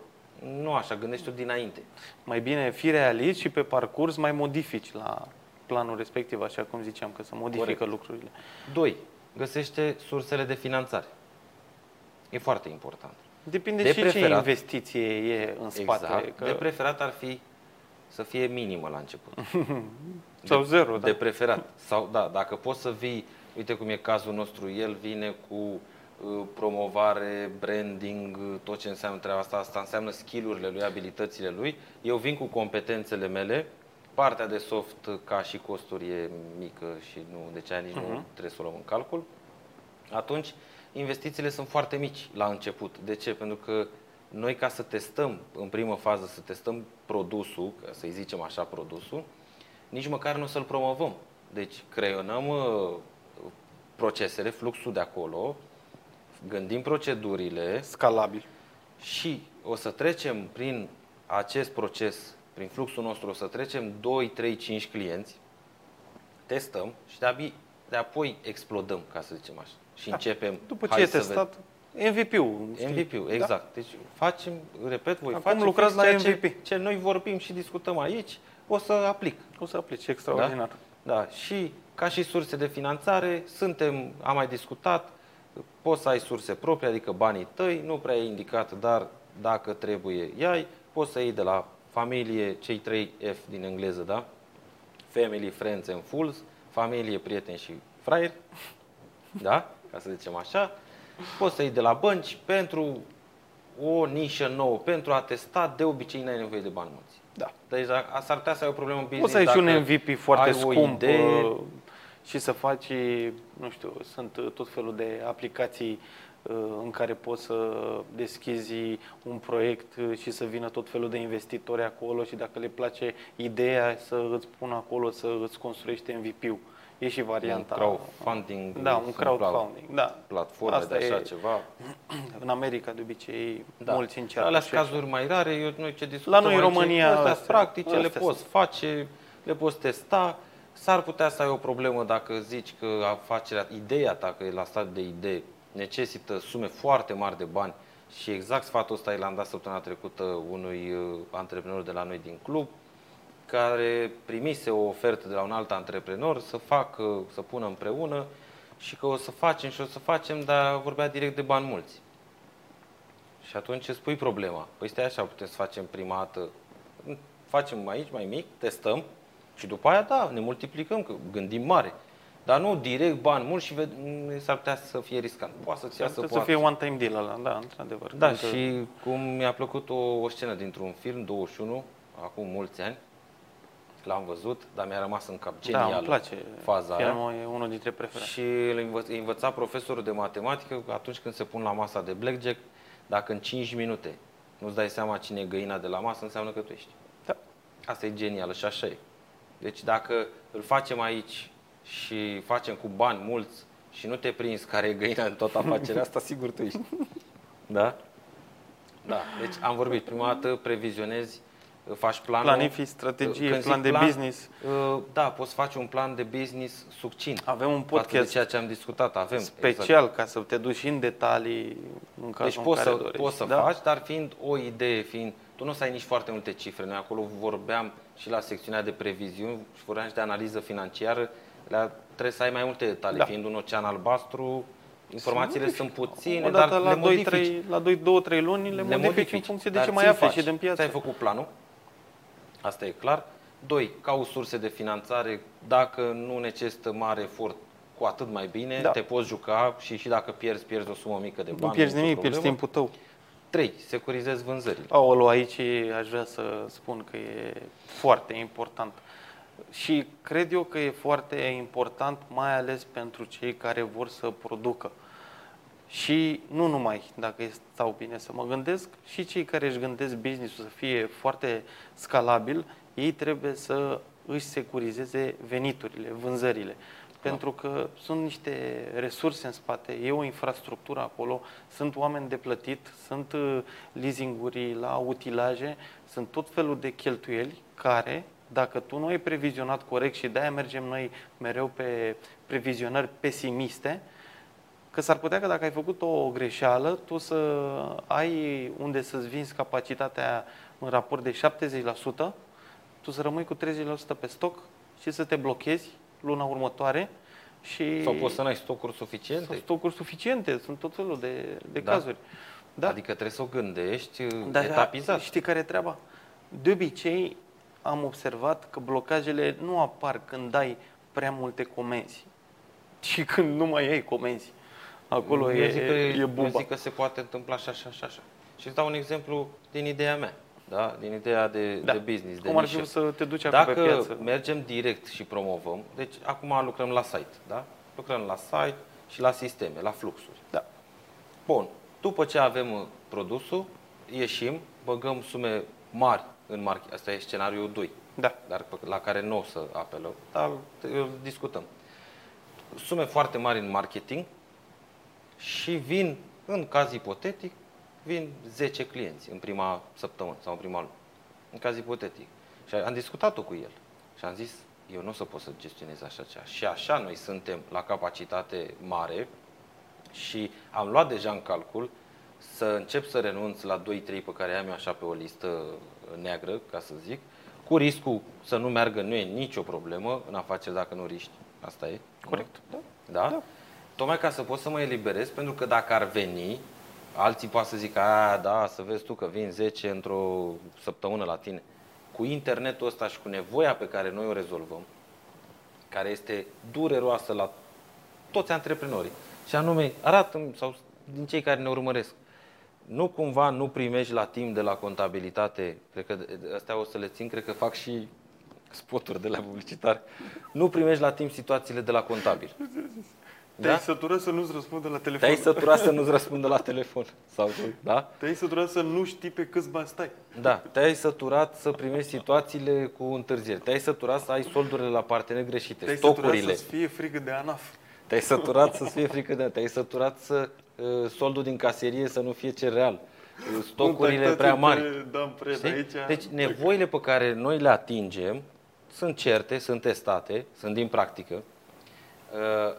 Nu așa, gândești-o dinainte. Mai bine fi realist și pe parcurs mai modifici la planul respectiv, așa cum ziceam, că se modifică Corect. lucrurile. Doi, găsește sursele de finanțare. E foarte important. Depinde De și ce preferat. investiție e în spate. Exact. Că... De preferat ar fi să fie minimă la început. Sau de, zero, da. De preferat. Sau, da, dacă poți să vii, uite cum e cazul nostru, el vine cu uh, promovare, branding, uh, tot ce înseamnă treaba asta, asta înseamnă skill-urile lui, abilitățile lui. Eu vin cu competențele mele, partea de soft uh, ca și costuri e mică și nu, deci aia nici nu Mhm. trebuie să o luăm în calcul. Atunci, investițiile sunt foarte mici la început. De ce? Pentru că noi ca să testăm, în primă fază, să testăm produsul, ca să-i zicem așa produsul, nici măcar nu o să-l promovăm. Deci creionăm uh, procesele, fluxul de acolo, gândim procedurile Scalabil. și o să trecem prin acest proces, prin fluxul nostru, o să trecem 2, 3, 5 clienți, testăm și de-abia de apoi explodăm, ca să zicem așa. Și începem. Da. După ce hai e să vedem. testat, MVP-ul. știi? MVP-ul, exact. Deci facem, repet, voi Acum faceți lucrați fix la ceea MVP. Ce, ce noi vorbim și discutăm aici, o să aplic. O să aplici extraordinar. Da, și ca și surse de finanțare, suntem, am mai discutat, poți să ai surse proprii, adică banii tăi, nu prea e indicat, dar dacă trebuie, iai, poți să iei de la familie, cei 3 F din engleză, da? Family, friends and fools, familie, prieteni și fraieri, da? Ca să zicem așa. Poți să iei de la bănci pentru o nișă nouă, pentru a testa, de obicei n-ai nevoie de bani mulți. Da. Deci dacă- s-ar putea să ai o problemă în business Poți să ai și un dacă MVP foarte ai o scump idee. uh, și să faci, nu știu, sunt uh, tot felul de aplicații uh, în care poți să deschizi un proiect uh, și să vină tot felul de investitori acolo și dacă le place ideea să îți pună acolo să îți construiești MVP-ul. E și varianta. Un crowdfunding. Da, un sunt crowdfunding, da. Platforme Asta de așa e- ceva. În America, de obicei, Da. mulți încearcă. Alea și sunt cazuri mai rare. Eu, noi ce discutăm La noi în aici, România, astea sunt astea- practice, le astea poți sunt. face, le poți testa. S-ar putea să ai o problemă dacă zici că afacerea, ideea ta, că e la stadiu de idee, necesită sume foarte mari de bani și exact sfatul ăsta l-am dat săptămâna trecută unui uh, antreprenor de la noi din club, care primise o ofertă de la un alt antreprenor să facă, să pună împreună și că o să facem și o să facem, dar vorbea direct de bani mulți. Și atunci îți pui problema. Păi stai așa, putem să facem prima dată, facem aici mai mic, testăm și după aia, da, ne multiplicăm, că gândim mare. Dar nu direct bani mulți și ved- s-ar putea să fie riscant. Poate să-ți iasă, Să, să poate. fie one-time deal ăla, da, într-adevăr. Da, Pentru că- și cum mi-a plăcut o, o scenă dintr-un film, 21, acum mulți ani, l-am văzut, dar mi-a rămas în cap Da, genial îmi place. faza aia. Filmul e unul dintre preferate. Și îl învăț, îi învăța profesorul de matematică că atunci când se pun la masa de blackjack, dacă în 5 minute nu-ți dai seama cine e găina de la masă, înseamnă că tu ești. Da. Asta e genial și așa e. Deci dacă îl facem aici și facem cu bani mulți și nu te prinzi care e găina în toată afacerea asta, sigur tu ești. Da? Da. Deci am vorbit. Prima dată previzionezi, faci planul. Planifici strategie, Când zic plan de business. uh, Da, poți face un plan de business succint. Avem un Față de podcast ceea ce am discutat, avem. special ca să te duci și în detalii în cazul Deci în poți care să, dorești. poți să da? faci, dar fiind o idee, fiind, tu nu o să ai nici foarte multe cifre. Noi acolo vorbeam și la secțiunea de previziuni și vorbeam și de analiză financiară. La, trebuie să ai mai multe detalii, Da. fiind un ocean albastru, informațiile sunt puține, Odată dar la le 2, modifici. 3, la 2, 2, 3 luni le, modifici în funcție de dar ce mai ți-l afli faci. și din piață. Ți-ai făcut planul, asta e clar. Doi, cauți surse de finanțare. Dacă nu necesită mare efort, cu atât mai bine, Da. te poți juca și, și dacă pierzi, pierzi o sumă mică de bani. nu pierzi nicio nimic, pierzi problemă. timpul tău. 3. Securizezi vânzările. Aolo, aici aș vrea să spun că e foarte important. Și cred eu că e foarte important, mai ales pentru cei care vor să producă. Și nu numai, dacă stau bine să mă gândesc, și cei care își gândesc business-ul să fie foarte scalabil, ei trebuie să își securizeze veniturile, vânzările. Pentru că sunt niște resurse în spate, e o infrastructură acolo, sunt oameni de plătit, sunt uh, leasinguri la utilaje, sunt tot felul de cheltuieli care, dacă tu nu ai previzionat corect și de-aia mergem noi mereu pe previzionări pesimiste, că s-ar putea că dacă ai făcut o greșeală, tu să ai unde să-ți vinzi capacitatea în raport de 70%, tu să rămâi cu 30% pe stoc și să te blochezi luna următoare și... Sau poți să n-ai stocuri suficiente? Sau stocuri suficiente, sunt tot felul de, de da. cazuri. Da. Adică trebuie să o gândești Dar etapizat. Știi care e treaba? De obicei am observat că blocajele nu apar când dai prea multe comenzi, ci când nu mai ai comenzi. Acolo eu e, zic că, e buba. Eu zic că se poate întâmpla așa, așa, așa. așa. Și îți dau un exemplu din ideea mea da? din ideea de, da. de business. De Cum ar fi să te duci Dacă pe piață? mergem direct și promovăm, deci acum lucrăm la site, da? lucrăm la site și la sisteme, la fluxuri. Da. Bun. După ce avem uh, produsul, ieșim, băgăm sume mari în marketing. Asta e scenariul 2. Da. Dar la care nu o să apelăm, dar discutăm. Sume foarte mari în marketing și vin, în caz ipotetic, vin 10 clienți în prima săptămână sau în prima lună. În caz ipotetic. Și am discutat-o cu el. Și am zis, eu nu o să pot să gestionez așa ceva. Și așa noi suntem la capacitate mare și am luat deja în calcul să încep să renunț la 2-3 pe care am eu așa pe o listă neagră, ca să zic, cu riscul să nu meargă, nu e nicio problemă în afaceri dacă nu riști. Asta e. Corect. Da? da? da. Tocmai ca să pot să mă eliberez, pentru că dacă ar veni, Alții poate să zică, a, da, să vezi tu că vin 10 într-o săptămână la tine. Cu internetul ăsta și cu nevoia pe care noi o rezolvăm, care este dureroasă la toți antreprenorii, și anume, arată sau din cei care ne urmăresc, nu cumva nu primești la timp de la contabilitate, cred că astea o să le țin, cred că fac și spoturi de la publicitar, nu primești la timp situațiile de la contabil. Te-ai da? săturat să nu-ți răspundă la telefon. Te-ai săturat să nu-ți răspundă la telefon. Sau, da? Te-ai săturat să nu știi pe câți bani stai. Da. Te-ai săturat să primești situațiile cu întârzieri. Te-ai săturat să ai soldurile la parteneri greșite, Te-ai stocurile. săturat să fie frică de ANAF. Te-ai săturat să fie frică de Te-ai săturat să uh, soldul din caserie să nu fie cereal. Uh, stocurile prea mari. Aici. Deci nevoile pe care noi le atingem sunt certe, sunt testate, sunt din practică. Uh,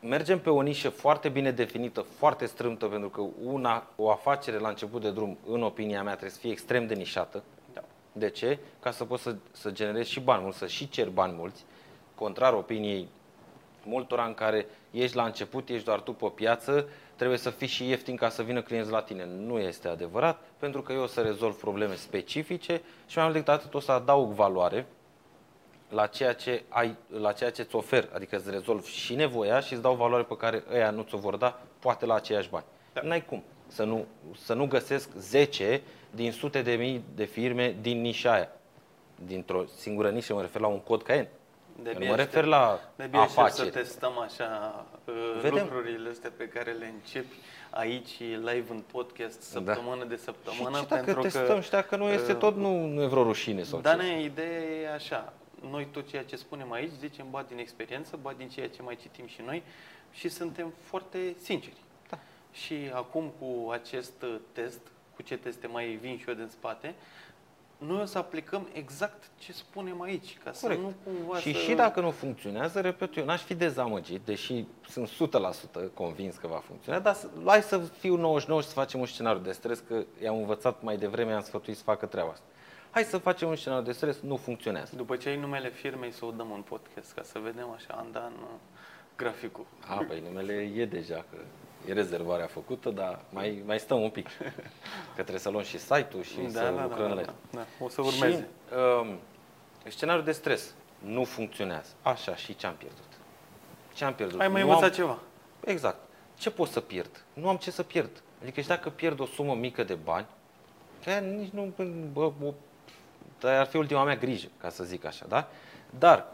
mergem pe o nișă foarte bine definită, foarte strâmtă, pentru că una, o afacere la început de drum, în opinia mea, trebuie să fie extrem de nișată. Da. De ce? Ca să poți să, să generezi și bani mulți, să și cer bani mulți, contrar opiniei multora în care ești la început, ești doar tu pe piață, trebuie să fii și ieftin ca să vină clienți la tine. Nu este adevărat, pentru că eu o să rezolv probleme specifice și mai mult decât atât o să adaug valoare la ceea ce ai, la ceea ce îți ofer, adică îți rezolv și nevoia și îți dau valoare pe care ăia nu ți-o vor da, poate la aceiași bani. Da. N-ai cum să nu, să nu găsesc 10 din sute de mii de firme din nișa aia. Dintr-o singură nișă, mă refer la un cod Cayenne. De nu mă refer la de afaceri. să testăm așa uh, Vedem. lucrurile astea pe care le începi aici live în podcast da. săptămână da. de săptămână. Și, și dacă pentru testăm că, și dacă nu este uh, tot, nu, nu e vreo rușine. Sau dar ne, ideea e așa, noi tot ceea ce spunem aici zicem ba din experiență, ba din ceea ce mai citim și noi și suntem foarte sinceri. Da. Și acum cu acest test, cu ce teste mai vin și eu din spate, noi o să aplicăm exact ce spunem aici, ca Corect. să nu cumva Și să... și dacă nu funcționează, repet, eu n-aș fi dezamăgit, deși sunt 100% convins că va funcționa, dar hai să fiu 99 și să facem un scenariu de stres, că i-am învățat mai devreme, am sfătuit să facă treaba asta hai să facem un scenariu de stres, nu funcționează. După ce ai numele firmei, să o dăm în podcast, ca să vedem așa, an an uh, graficul. A, păi numele e deja, că e rezervarea făcută, dar mai, mai stăm un pic. Că trebuie să luăm și site-ul și da, să da, lucrăm da, da, da, da. O să urmeze. Și, um, scenariul de stres nu funcționează. Așa, și ce am pierdut? Ce am pierdut? Ai mai învățat am... ceva. Exact. Ce pot să pierd? Nu am ce să pierd. Adică și dacă pierd o sumă mică de bani, chiar nici nu bă, o dar ar fi ultima mea grijă, ca să zic așa, da? Dar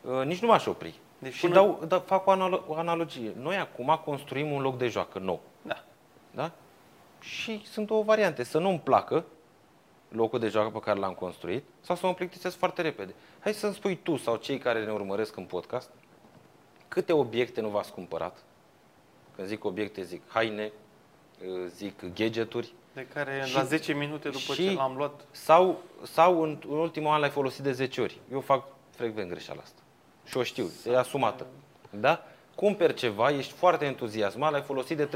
uh, nici nu m-aș opri. Deci și până- dau, da, fac o, analo- o analogie. Noi acum construim un loc de joacă nou. Da. Da? Și sunt două variante. Să nu-mi placă locul de joacă pe care l-am construit sau să mă plictisesc foarte repede. Hai să-mi spui tu sau cei care ne urmăresc în podcast câte obiecte nu v-ați cumpărat? Când zic obiecte, zic haine, uh, zic gadgeturi De care Și- la 10 minute după și- ce l-am luat, sau, sau în, în ultimul an l-ai folosit de 10 ori. Eu fac frecvent greșeala asta. Și o știu, e asumată. Da? Cumperi ceva, ești foarte entuziasmat, l-ai folosit de 3-5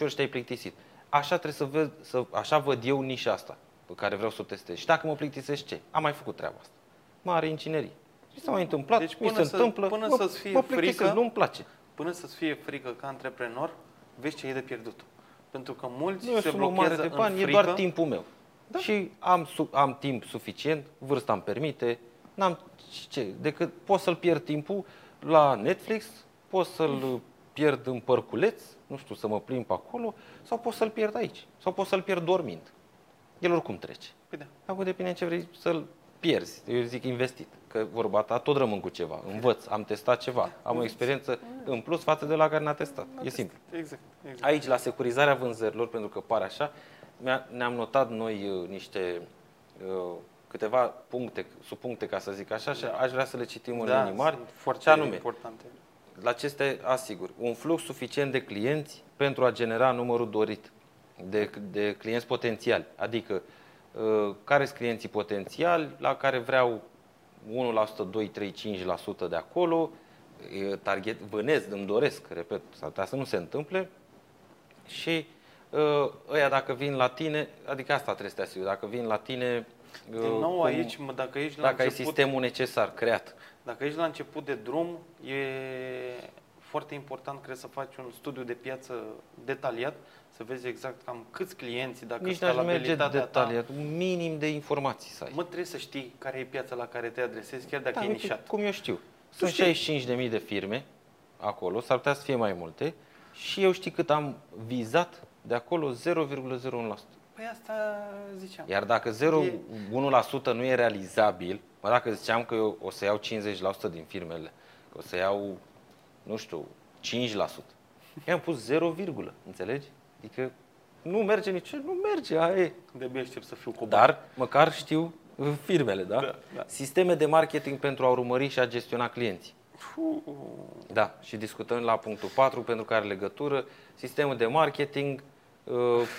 ori și te-ai plictisit. Așa trebuie să văd, să, așa văd eu nișa asta pe care vreau să o testez. Și dacă mă plictisesc ce? Am mai făcut treaba asta. Mare inginerie. Și s-a mai întâmplat, Deci mi până se să- întâmplă, până mă, să-ți fie mă plictisesc, frică- nu-mi place. până să-ți fie frică ca antreprenor, vezi ce e de pierdut. Pentru că mulți Nu e o se sumă mare blochează de în bani, e frică. doar timpul meu. Da. Și am, su- am timp suficient, vârsta îmi permite, n-am ce, decât pot să-l pierd timpul la Netflix, pot să-l pierd în părculeț, nu știu, să mă plimb pe acolo, sau pot să-l pierd aici, sau pot să-l pierd dormind. El oricum trece. Păi da. Acum depinde ce vrei să-l pierzi. Eu zic investit, că vorba ta tot rămân cu ceva. Învăț, am testat ceva, am o experiență în plus față de la care n-a testat. E simplu. Exact, exact. Aici, la securizarea vânzărilor, pentru că pare așa, mi-a- ne-am notat noi uh, niște uh, câteva puncte, subpuncte, ca să zic așa, și aș vrea să le citim în da, linii mari. sunt foarte Ce anume? importante. La ce este asigur? Un flux suficient de clienți pentru a genera numărul dorit de, de clienți potențiali. Adică, uh, care sunt clienții potențiali la care vreau 1%, 2, 3, 5% de acolo, e target, vânez, îmi doresc, repet, s-ar putea să nu se întâmple și uh, ăia dacă vin la tine, adică asta trebuie să te asiguri, dacă vin la tine, uh, Din nou cum- aici, mă, dacă ești la dacă ai început, sistemul necesar creat. Dacă ești la început de drum, e foarte important, cred, să faci un studiu de piață detaliat, să vezi exact cam câți clienți, dacă Nici n-aș merge scalabilitatea ta- detaliat, un minim de informații să ai. Mă, trebuie să știi care e piața la care te adresezi, chiar dacă Da, e uite, nișat. cum eu știu. Sunt știi. 65.000 de firme acolo, s-ar putea să fie mai multe și eu știu cât am vizat de acolo 0,01%. Păi asta ziceam. Iar dacă 0,1% nu e realizabil, mă, dacă ziceam că eu o să iau 50% din firmele, că o să iau, nu știu, 5%, eu am pus 0, virgulă, înțelegi? Adică nu merge nici, nu merge, aia e. De-abia aștept să fiu cobat. Dar măcar știu uh, firmele, da? Da, da. Sisteme de marketing pentru a urmări și a gestiona clienții. Fuh. Da, și discutăm la punctul 4 pentru care are legătură. Sistemul de marketing, uh,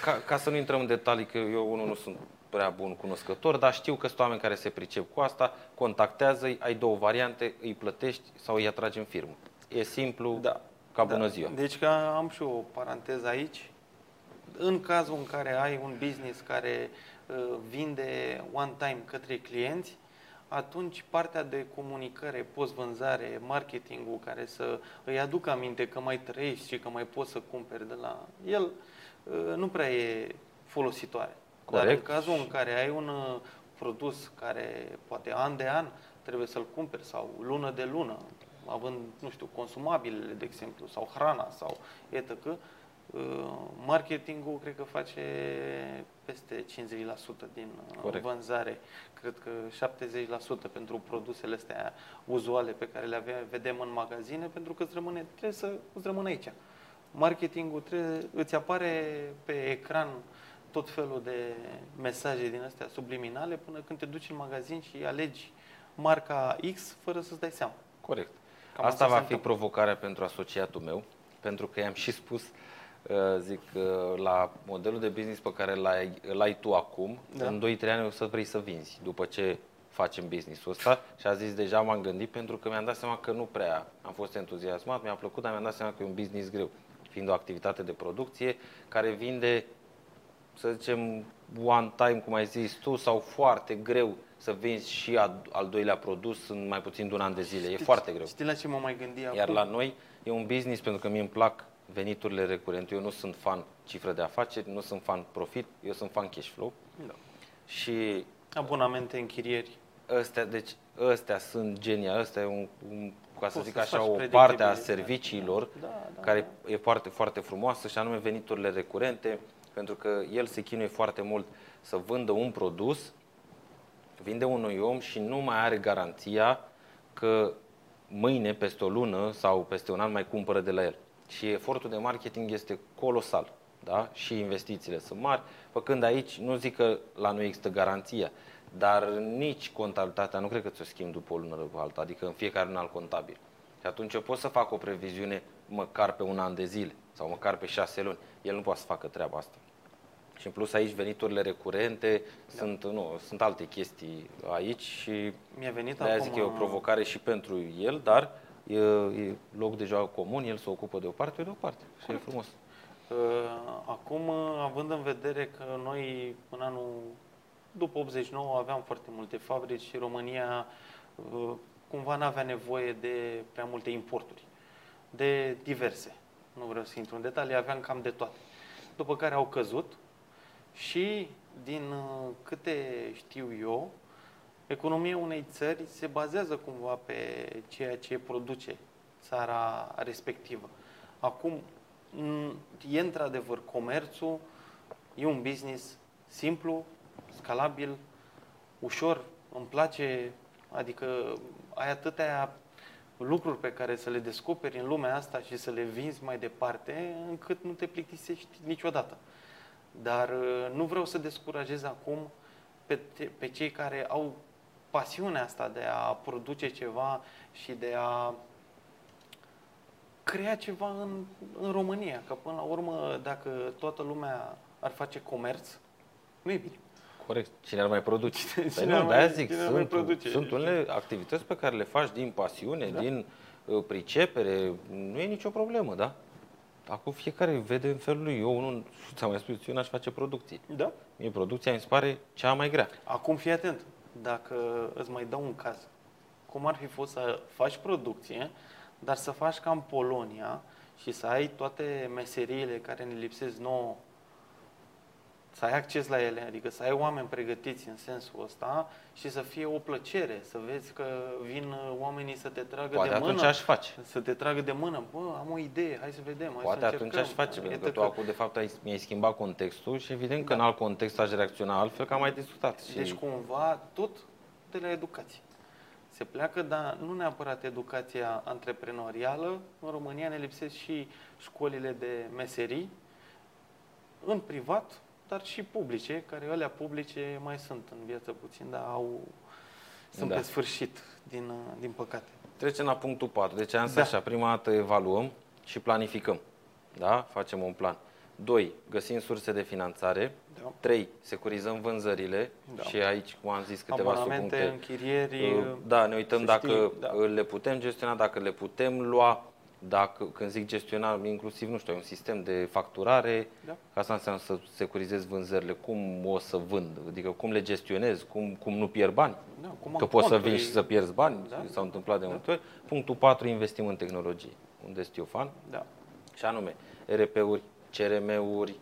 ca, ca să nu intrăm în detalii, că eu unul nu sunt prea bun cunoscător, dar știu că sunt oameni care se pricep cu asta, contactează-i, ai două variante, îi plătești sau îi atragi în firmă. E simplu, Da. ca bună Da. ziua. Deci că am și o paranteză aici. În cazul în care ai un business care uh, vinde one time către clienți, atunci partea de comunicare, post-vânzare, marketingul care să îi aducă aminte că mai trăiești și că mai poți să cumperi de la el, uh, nu prea e folositoare. Dar în Corect. cazul în care ai un uh, produs care poate an de an trebuie să-l cumperi sau lună de lună, având, nu știu, consumabilele, de exemplu, sau hrana sau etc., uh, marketingul cred că face peste 50% din uh, Corect. vânzare. Cred că 70% pentru produsele astea uzuale pe care le avea, vedem în magazine, pentru că îți rămâne, trebuie să îți rămână aici. Marketingul trebuie, îți apare pe ecran tot felul de mesaje din astea subliminale până când te duci în magazin și alegi marca X fără să-ți dai seama. Corect. Cam Asta asta va se fi întâmplă. provocarea pentru asociatul meu, pentru că i-am și spus, uh, zic, uh, la modelul de business pe care l-ai, îl ai tu acum, Da. în 2-3 ani o să vrei să vinzi, după ce facem business-ul ăsta și a zis deja m-am gândit pentru că mi-am dat seama că nu prea am fost entuziasmat, mi-a plăcut, dar mi-am dat seama că e un business greu, fiind o activitate de producție care vinde să zicem, one time, cum ai zis tu, sau foarte greu să vinzi și a- al doilea produs în mai puțin de un an de zile. E foarte greu. Știți la ce mă mai gândi Iar acum? la noi e un business pentru că mie îmi plac veniturile recurente. Eu nu sunt fan cifră de afaceri, nu sunt fan profit, eu sunt fan cash flow. Da. Și Abonamente, închirieri. ăstea, deci ăstea sunt genia, ăstea e un, un ca să Poți zic să-ți așa, faci o parte a predictibilitate. serviciilor Da, da, care e foarte, foarte frumoasă și anume veniturile recurente, pentru că el se chinuie foarte mult să vândă un produs, vinde unui om și nu mai are garanția că mâine, peste o lună sau peste un an mai cumpără de la el. Și efortul de marketing este colosal. Da? Și investițiile sunt mari, făcând aici, nu zic că la noi există garanția, dar nici contabilitatea nu cred că ți-o schimb după o lună după alta, adică în fiecare un alt contabil. Și atunci eu pot să fac o previziune măcar pe un an de zile sau măcar pe șase luni. El nu poate să facă treaba asta. Și în plus aici veniturile recurente, da. sunt, nu, sunt alte chestii aici și Mi-a venit de acum, zic că e o provocare și pentru el, dar e, e loc de joacă comun, el se ocupă de o parte, eu de o parte. Și Corect. e frumos. Uh, Acum, uh, având în vedere că noi în anul după 89 aveam foarte multe fabrici și România uh, cumva nu avea nevoie de prea multe importuri, de diverse. Nu vreau să intru în detalii, aveam cam de toate. După care au căzut și din uh, câte știu eu, economia unei țări se bazează cumva pe ceea ce produce țara respectivă. Acum, m, e într-adevăr comerțul, e un business simplu, scalabil, ușor, îmi place, adică ai atâtea lucruri pe care să le descoperi în lumea asta și să le vinzi mai departe, încât nu te plictisești niciodată. Dar uh, nu vreau să descurajez acum pe, te- pe cei care au pasiunea asta de a produce ceva și de a crea ceva în, în România. Că până la urmă, dacă toată lumea ar face comerț, nu e bine. Corect. Cine ar mai produce? Cine Păi ar nu, mai- de-aia zic, cine ar mai sunt, produce? sunt unele activități pe care le faci din pasiune, Da. din uh, pricepere, nu e nicio problemă, da? Acum fiecare vede în felul lui. Eu, nu, ți-am mai spus, eu n-aș face producție. Da. Mie producția mi se pare cea mai grea. Acum fii atent. Dacă îți mai dau un caz, cum ar fi fost să faci producție, dar să faci ca în Polonia și să ai toate meseriile care ne lipsesc nouă, să ai acces la ele, adică să ai oameni pregătiți în sensul ăsta și să fie o plăcere, să vezi că vin uh, oamenii să te tragă Poate de atunci mână. aș face. Să te tragă de mână, bă, am o idee, hai să vedem, hai Poate să atunci încercăm. aș face, pentru că Iată tu acum, de fapt, ai, mi-ai schimbat contextul și evident că Da. în alt context aș reacționa altfel, că am mai discutat. Și Deci cumva tot de la educație. Se pleacă, dar nu neapărat educația antreprenorială. În România ne lipsesc și școlile de meserii, în privat, dar și publice, care alea publice mai sunt în viață puțin, dar au, sunt Da. pe sfârșit, din, din păcate. Trecem la punctul 4. Deci am zis Da. așa, prima dată evaluăm și planificăm. Da? Facem un plan. 2. Găsim surse de finanțare. Da. 3. Securizăm vânzările Da. și aici, cum am zis, câteva Abonamente, subpuncte. închirieri, Uh, Da, ne uităm să dacă știi, da. uh, le putem gestiona, dacă le putem lua, dacă, când zic gestiona, inclusiv, nu știu, un sistem de facturare, Da. că asta înseamnă să securizezi vânzările, cum o să vând, adică cum le gestionez, cum, cum nu pierd bani. Da, cum Că am poți să conturi. vin și să pierzi bani, Da. s-au întâmplat de multe ori. Punctul 4, investim în tehnologie, unde sunt eu fan, Da. și anume RP-uri, CRM-uri,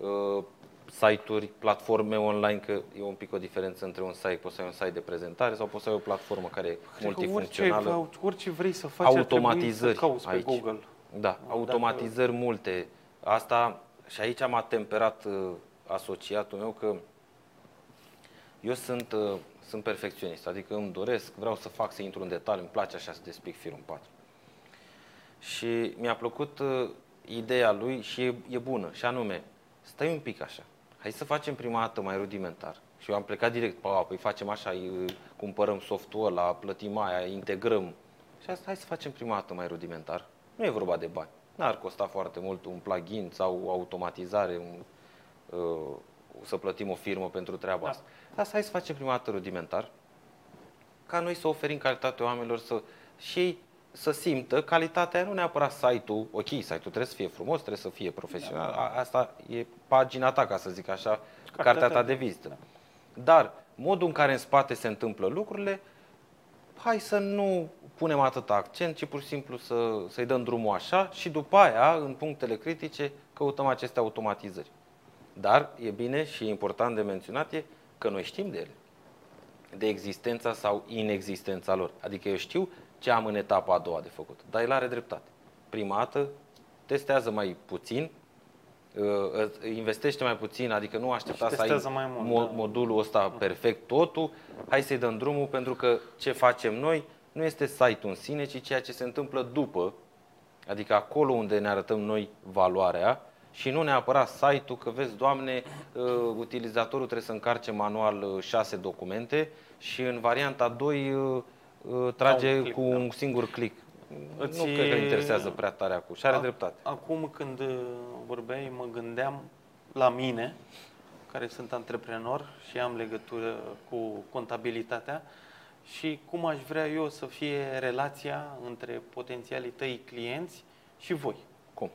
uh, site-uri, platforme online, că e un pic o diferență între un site, poți să ai un site de prezentare sau poți să ai o platformă care e Cred că multifuncțională. orice, orice vrei să faci, ar trebui automatizări să cauți pe aici. Google. Da, automatizări multe. Asta și aici m-a temperat uh, asociatul meu că eu sunt, uh, sunt perfecționist, adică îmi doresc, vreau să fac, să intru în detaliu, îmi place așa să despic firul în patru. Și mi-a plăcut uh, ideea lui și e, e bună, și anume, stai un pic așa, hai să facem prima dată mai rudimentar. Și eu am plecat direct, pa, păi facem așa, îi, cumpărăm softul ăla, plătim aia, integrăm. Și asta hai să facem prima dată mai rudimentar. Nu e vorba de bani. N-ar costa foarte mult un plugin sau o automatizare, un, uh, să plătim o firmă pentru treaba Da. asta. Dar hai să facem prima dată rudimentar, ca noi să oferim calitate oamenilor să, și ei să simtă calitatea, nu neapărat site-ul, ok, site-ul trebuie să fie frumos, trebuie să fie profesional, a, asta e pagina ta, ca să zic așa, cartea ta de vizită. Dar modul în care în spate se întâmplă lucrurile, hai să nu punem atât accent, ci pur și simplu să, să-i dăm drumul așa și după aia, în punctele critice, căutăm aceste automatizări. Dar e bine și e important de menționat e că noi știm de ele de existența sau inexistența lor. Adică eu știu ce am în etapa a doua de făcut, dar el are dreptate. Prima dată testează mai puțin, uh, investește mai puțin, adică nu aștepta Și să ai testează mai mult, mo- da. modulul ăsta perfect, totul, hai să-i dăm drumul pentru că ce facem noi nu este site-ul în sine, ci ceea ce se întâmplă după, adică acolo unde ne arătăm noi valoarea și nu neapărat site-ul, că vezi, Doamne, uh, utilizatorul trebuie să încarce manual uh, șase documente și în varianta 2 uh, uh, trage un click, cu da. un singur click. Îți Nu cred că îl interesează prea tare acum și are Ac- dreptate. Acum când uh, vorbeai, mă gândeam la mine, care sunt antreprenor și am legătură cu contabilitatea și cum aș vrea eu să fie relația între potențialii tăi clienți și voi. Cum?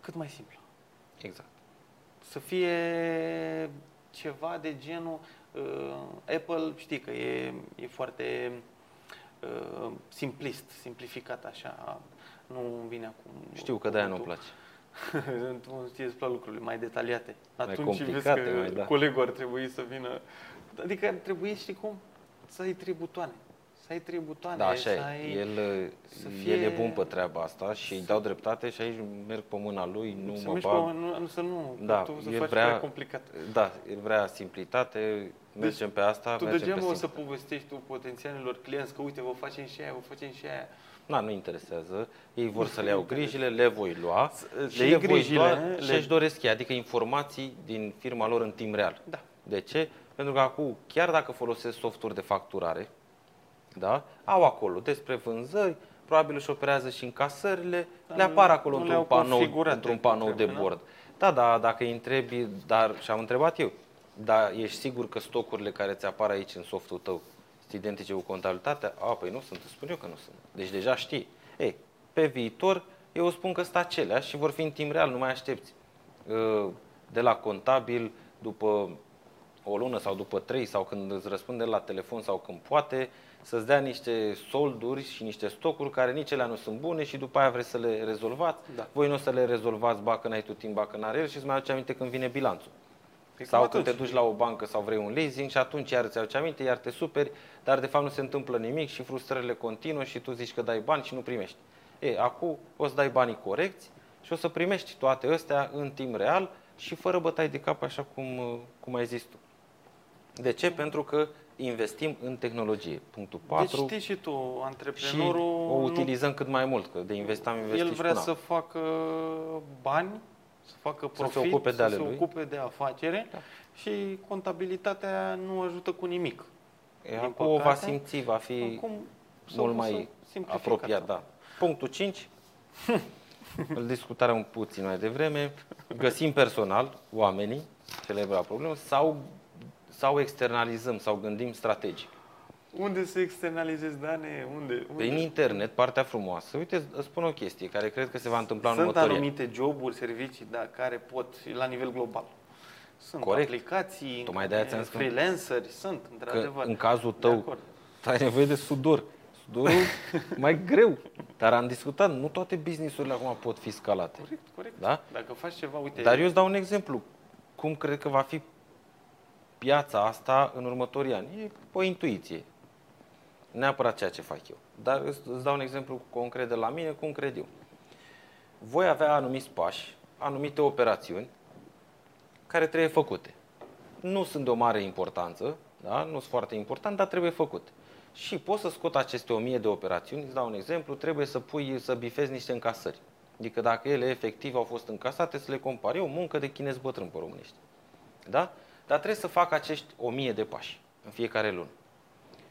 Cât mai simplu. Exact. Să fie ceva de genul uh, Apple, știi că e, e foarte uh, simplist, simplificat așa. Nu îmi vine acum. Știu că de-aia nu-mi cuvântul. place. tu ție îți plac lucrurile mai detaliate. Atunci complicate, vezi că mai, da. colegul ar trebui să vină. Adică ar trebui, știi cum? Să ai trei butoane. Să ai trei butoane. Da, așa să e. ai... El, să el e fie- bun pe treaba asta și îi dau dreptate și aici merg pe mâna lui, nu să mă mergi bag. pe, nu, nu, să nu, Da, tu să el faci vrea- prea complicat. Da, el vrea simplitate, mergem pe asta, Deci Tu mergem degeaba pe o să simplu. povestești tu potențialilor clienți că uite, vă facem și aia, vă facem și aia. Na, nu interesează. Ei vor să le iau grijile, le voi lua Le și iei le voi grijile, lua le- și își doresc ei, adică informații din firma lor în timp real. Da. De ce? Pentru că acum, chiar dacă folosesc softuri de facturare, da, au acolo despre vânzări, probabil își operează și încasările, Dar le nu- apar acolo nu într-un le-au panou, configurate într-un cum panou de trebuie, nu? bord. Da, da, dacă îi întrebi, dar și am întrebat eu, dar ești sigur că stocurile care ți apar aici în softul tău sunt identice cu contabilitatea? A, păi nu sunt, îți spun eu că nu sunt. Deci deja știi. Ei, pe viitor, eu spun că sunt acelea și vor fi în timp real, nu mai aștepți. Uh, De la contabil, după o lună sau după trei sau când îți răspunde la telefon sau când poate, să-ți dea niște solduri și niște stocuri care nici ele nu sunt bune și după aia vreți să le rezolvați. Da. Voi nu o să le rezolvați, ba că n-ai tu timp, ba că n-are el și îți mai aduce aminte când vine bilanțul. Păi Sau cum când te atunci? duci la o bancă sau vrei un leasing și atunci iar îți aduce aminte, iar te superi, dar de fapt nu se întâmplă nimic și frustrările continuă și tu zici că dai bani și nu primești. E, acum o să dai banii corecți și o să primești toate astea în timp real și fără bătai de cap, așa cum, uh, cum ai zis tu. De ce? Pentru că investim în tehnologie. Punctul 4. Deci știi și tu, și antreprenorul o nu utilizăm cât mai mult, că de invest am investit El și vrea până să acum. facă bani, să facă Să se profit, ocupe de să ale se lui. ocupe de afacere Da. și contabilitatea nu ajută cu nimic. E, din Acum o va păcate. simți, va fi Acum s-a mult pus mai simplificat. apropiat. Da. Punctul 5. Îl discutarăm un puțin mai devreme. Găsim personal, oamenii, celebra problemă, sau, sau externalizăm, sau gândim strategic. Unde să externalizezi, Dane? Unde? unde? Prin internet, partea frumoasă. Uite, îți spun o chestie care cred că se va întâmpla în Sunt următorii ani. anumite joburi, servicii da, care pot și la nivel global. Sunt Corect. aplicații, Tocmai de-aia ți-am spus. freelanceri, sunt, Că într-adevăr. în cazul De tău acord. ai nevoie de sudor. Sudorul mai greu. Dar am discutat, nu toate businessurile acum pot fi scalate. Corect, corect. Da? Dacă faci ceva, uite, Dar eu îți dau un exemplu. Cum cred că va fi piața asta în următorii ani? E o intuiție. Neapărat ceea ce fac eu. Dar îți, îți dau un exemplu concret de la mine, cum cred eu. Voi avea anumiți pași, anumite operațiuni care trebuie făcute. Nu sunt de o mare importanță, da? nu sunt foarte important, dar trebuie făcute. Și poți să scot aceste 1000 de operațiuni, îți dau un exemplu, trebuie să pui, să bifezi niște încasări. Adică dacă ele efectiv au fost încasate, să le compari. E o muncă de chinez bătrân pe românești. Da? Dar trebuie să fac acești 1000 de pași în fiecare lună.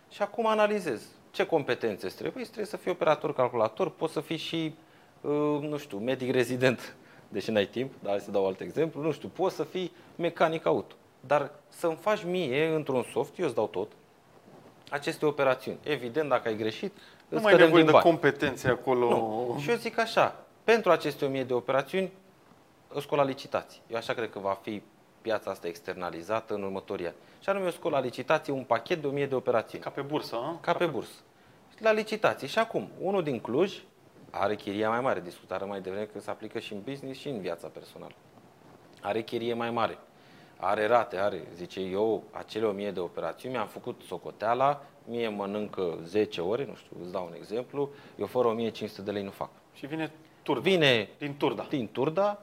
Și acum analizez ce competențe îți trebuie. Îți trebuie să fii operator calculator, poți să fii și, uh, nu știu, medic rezident, deși n-ai timp, dar hai să dau alt exemplu, nu știu, poți să fii mecanic auto. Dar să-mi faci mie într-un soft, eu îți dau tot, aceste operațiuni. Evident, dacă ai greșit, nu îți mai ai scădem nevoie din de bani. competențe acolo. Nu. Și eu zic așa, pentru aceste 1000 de operațiuni, îți scot la licitații. Eu așa cred că va fi piața asta externalizată în următorii ani. Și anume, eu scot la licitație un pachet de 1000 de operațiuni. Ca pe bursă, a? Ca pe bursă. La licitații. Și acum, unul din Cluj are chiria mai mare. Discutară mai devreme că se aplică și în business și în viața personală. Are chirie mai mare. Are rate, are. Zice, eu acele 1000 de operațiuni mi-am făcut socoteala, mie mănâncă 10 ore, nu știu, îți dau un exemplu, eu fără 1500 de lei nu fac. Și vine Turda. Vine Din Turda. din Turda,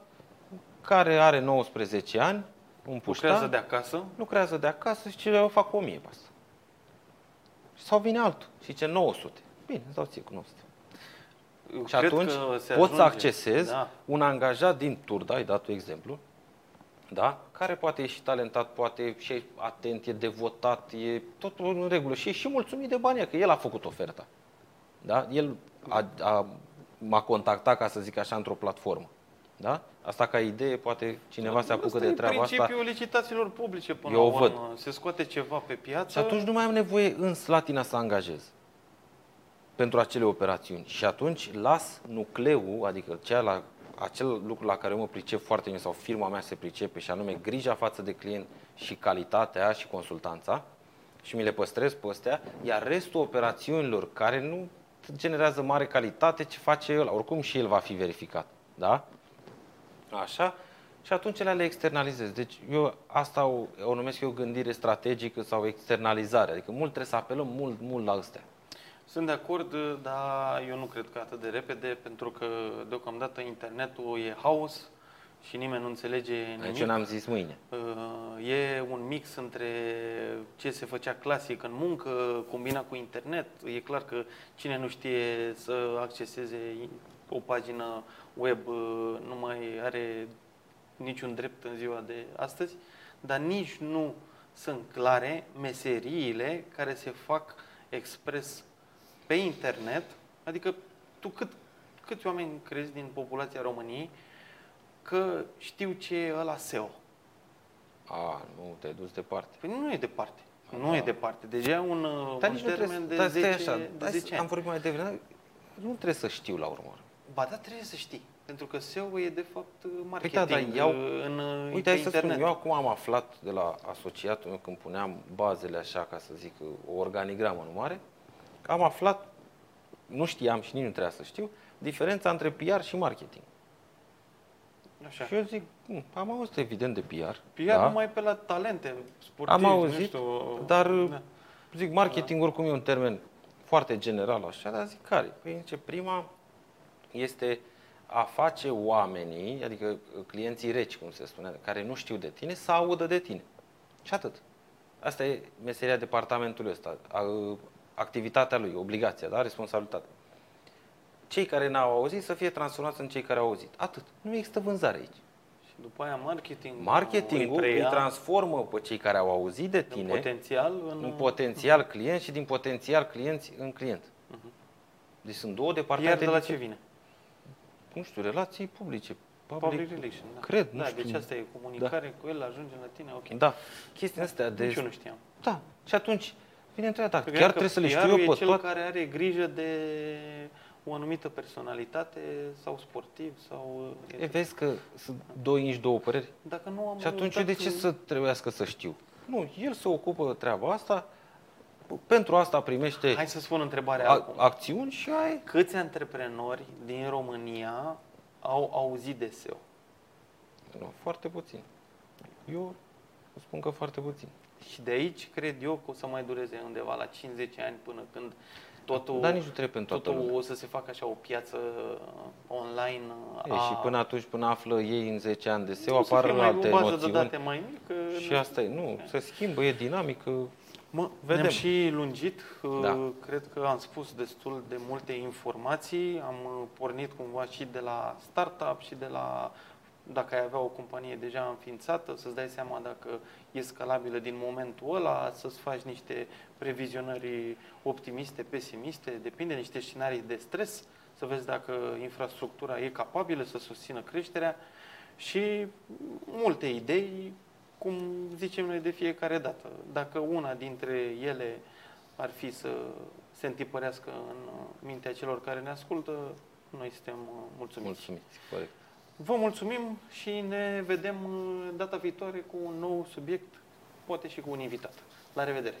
care are 19 ani, un puștan, Lucrează de acasă. lucrează de acasă și ce eu fac 1000 pe asta. Sau vine altul și zice 900. Bine, îți dau ție cu 900. Eu Și cred atunci că se poți să ajunge. accesezi Da. un angajat din Turda, ai dat tu exemplu, da? care poate e și talentat, poate și e atent, e devotat, e totul în regulă și e și mulțumit de bani, că el a făcut oferta. Da? El a, a, m-a contactat, ca să zic așa, într-o platformă. Da? Asta ca idee, poate cineva se apucă Asta de e treaba asta. principiul licitațiilor publice până Eu la o văd. urmă. Se scoate ceva pe piață. Și atunci nu mai am nevoie în Slatina să angajez pentru acele operațiuni. Și atunci las nucleul, adică cea la, acel lucru la care eu mă pricep foarte bine sau firma mea se pricepe și anume grija față de client și calitatea și consultanța și mi le păstrez pe astea, iar restul operațiunilor care nu generează mare calitate, ce face el, oricum și el va fi verificat. Da? Așa? Și atunci le, le externalizez. Deci eu asta o, o numesc eu gândire strategică sau externalizare. Adică mult trebuie să apelăm mult, mult la astea. Sunt de acord, dar eu nu cred că atât de repede, pentru că deocamdată internetul e haos și nimeni nu înțelege Aici nimic. eu n-am zis mâine. Uh, E un mix între ce se făcea clasic în muncă, combinat cu internet. E clar că cine nu știe să acceseze o pagină web uh, nu mai are niciun drept în ziua de astăzi, dar nici nu sunt clare meseriile care se fac expres pe internet. Adică tu cât, câți oameni crezi din populația României că știu ce e ăla SEO? A, nu, te-ai dus departe. Păi nu e departe. Nu e departe. Deja e un, uh, Dar un nici nu termen trebuie, de dar 10, stai așa, de hai 10 să- ani. am vorbit mai devreme, nu trebuie să știu la urmă. Ba da, trebuie să știi. Pentru că SEO e de fapt uh, Păi marketing da, dar iau, uh, în, uh, uite, pe hai să internet. spun, eu acum am aflat de la asociatul meu când puneam bazele așa, ca să zic, o organigramă nu mare, că am aflat, nu știam și nici nu trebuia să știu, diferența între PR și marketing. Așa. Și eu zic, "Hm, am auzit evident de PR. PR da? numai pe la talente sportive. Am auzit, nu știu, dar da. zic, marketing oricum e un termen foarte general așa, dar zic care? Păi zice, prima este a face oamenii, adică clienții reci, cum se spune, care nu știu de tine, să audă de tine. Și atât. Asta e meseria departamentului ăsta, a- activitatea lui, obligația, da? responsabilitatea. Cei care n-au auzit să fie transformați în cei care au auzit. Atât. Nu există vânzare aici. Și după aia marketing Marketingul îi, preia transformă pe cei care au auzit de din tine potențial în, în potențial client și din potențial clienți în client. Deci sunt două Iar departamente. de la diferite. ce vine? Nu știu, relații publice. Public relation. Da. Cred, nu da, știu. deci asta e comunicare cu el, ajunge la tine, ok. Da. Chestia astea de... Nici eu nu știam. Da. Și atunci vine întrebarea, da, Că chiar cred că trebuie să le știu PR-ul eu e pe cel toate. care are grijă de o anumită personalitate sau sportiv sau... E, vezi că sunt două inși, două păreri. Dacă nu am Și atunci eu de uitat- ce să trebuiască să știu? Nu, el se ocupă de treaba asta, pentru asta primește Hai să spun întrebarea a, acum. acțiuni și ai... Câți antreprenori din România au auzit de SEO? Nu, foarte puțin. Eu spun că foarte puțin. Și de aici cred eu că o să mai dureze undeva la 50 ani până când totul, Dar nici nu trebuie pentru toată totul lumea. o să se facă așa o piață online. E, și până atunci, până află ei în 10 ani de SEO, o să apar fie mai alte o bază de noțiuni. date mai mică. Și asta e, nu, se schimbă, e dinamică. Mă, Vedem. ne-am și lungit, Da. Uh, cred că am spus destul de multe informații, am uh, pornit cumva și de la startup și de la dacă ai avea o companie deja înființată, să-ți dai seama dacă e scalabilă din momentul ăla, să-ți faci niște previzionări optimiste, pesimiste, depinde de niște scenarii de stres, să vezi dacă infrastructura e capabilă să susțină creșterea și multe idei cum zicem noi de fiecare dată. Dacă una dintre ele ar fi să se întipărească în mintea celor care ne ascultă, noi suntem uh, mulțumiți. Mulțumiți, corect. Vă mulțumim și ne vedem uh, data viitoare cu un nou subiect, poate și cu un invitat. La revedere!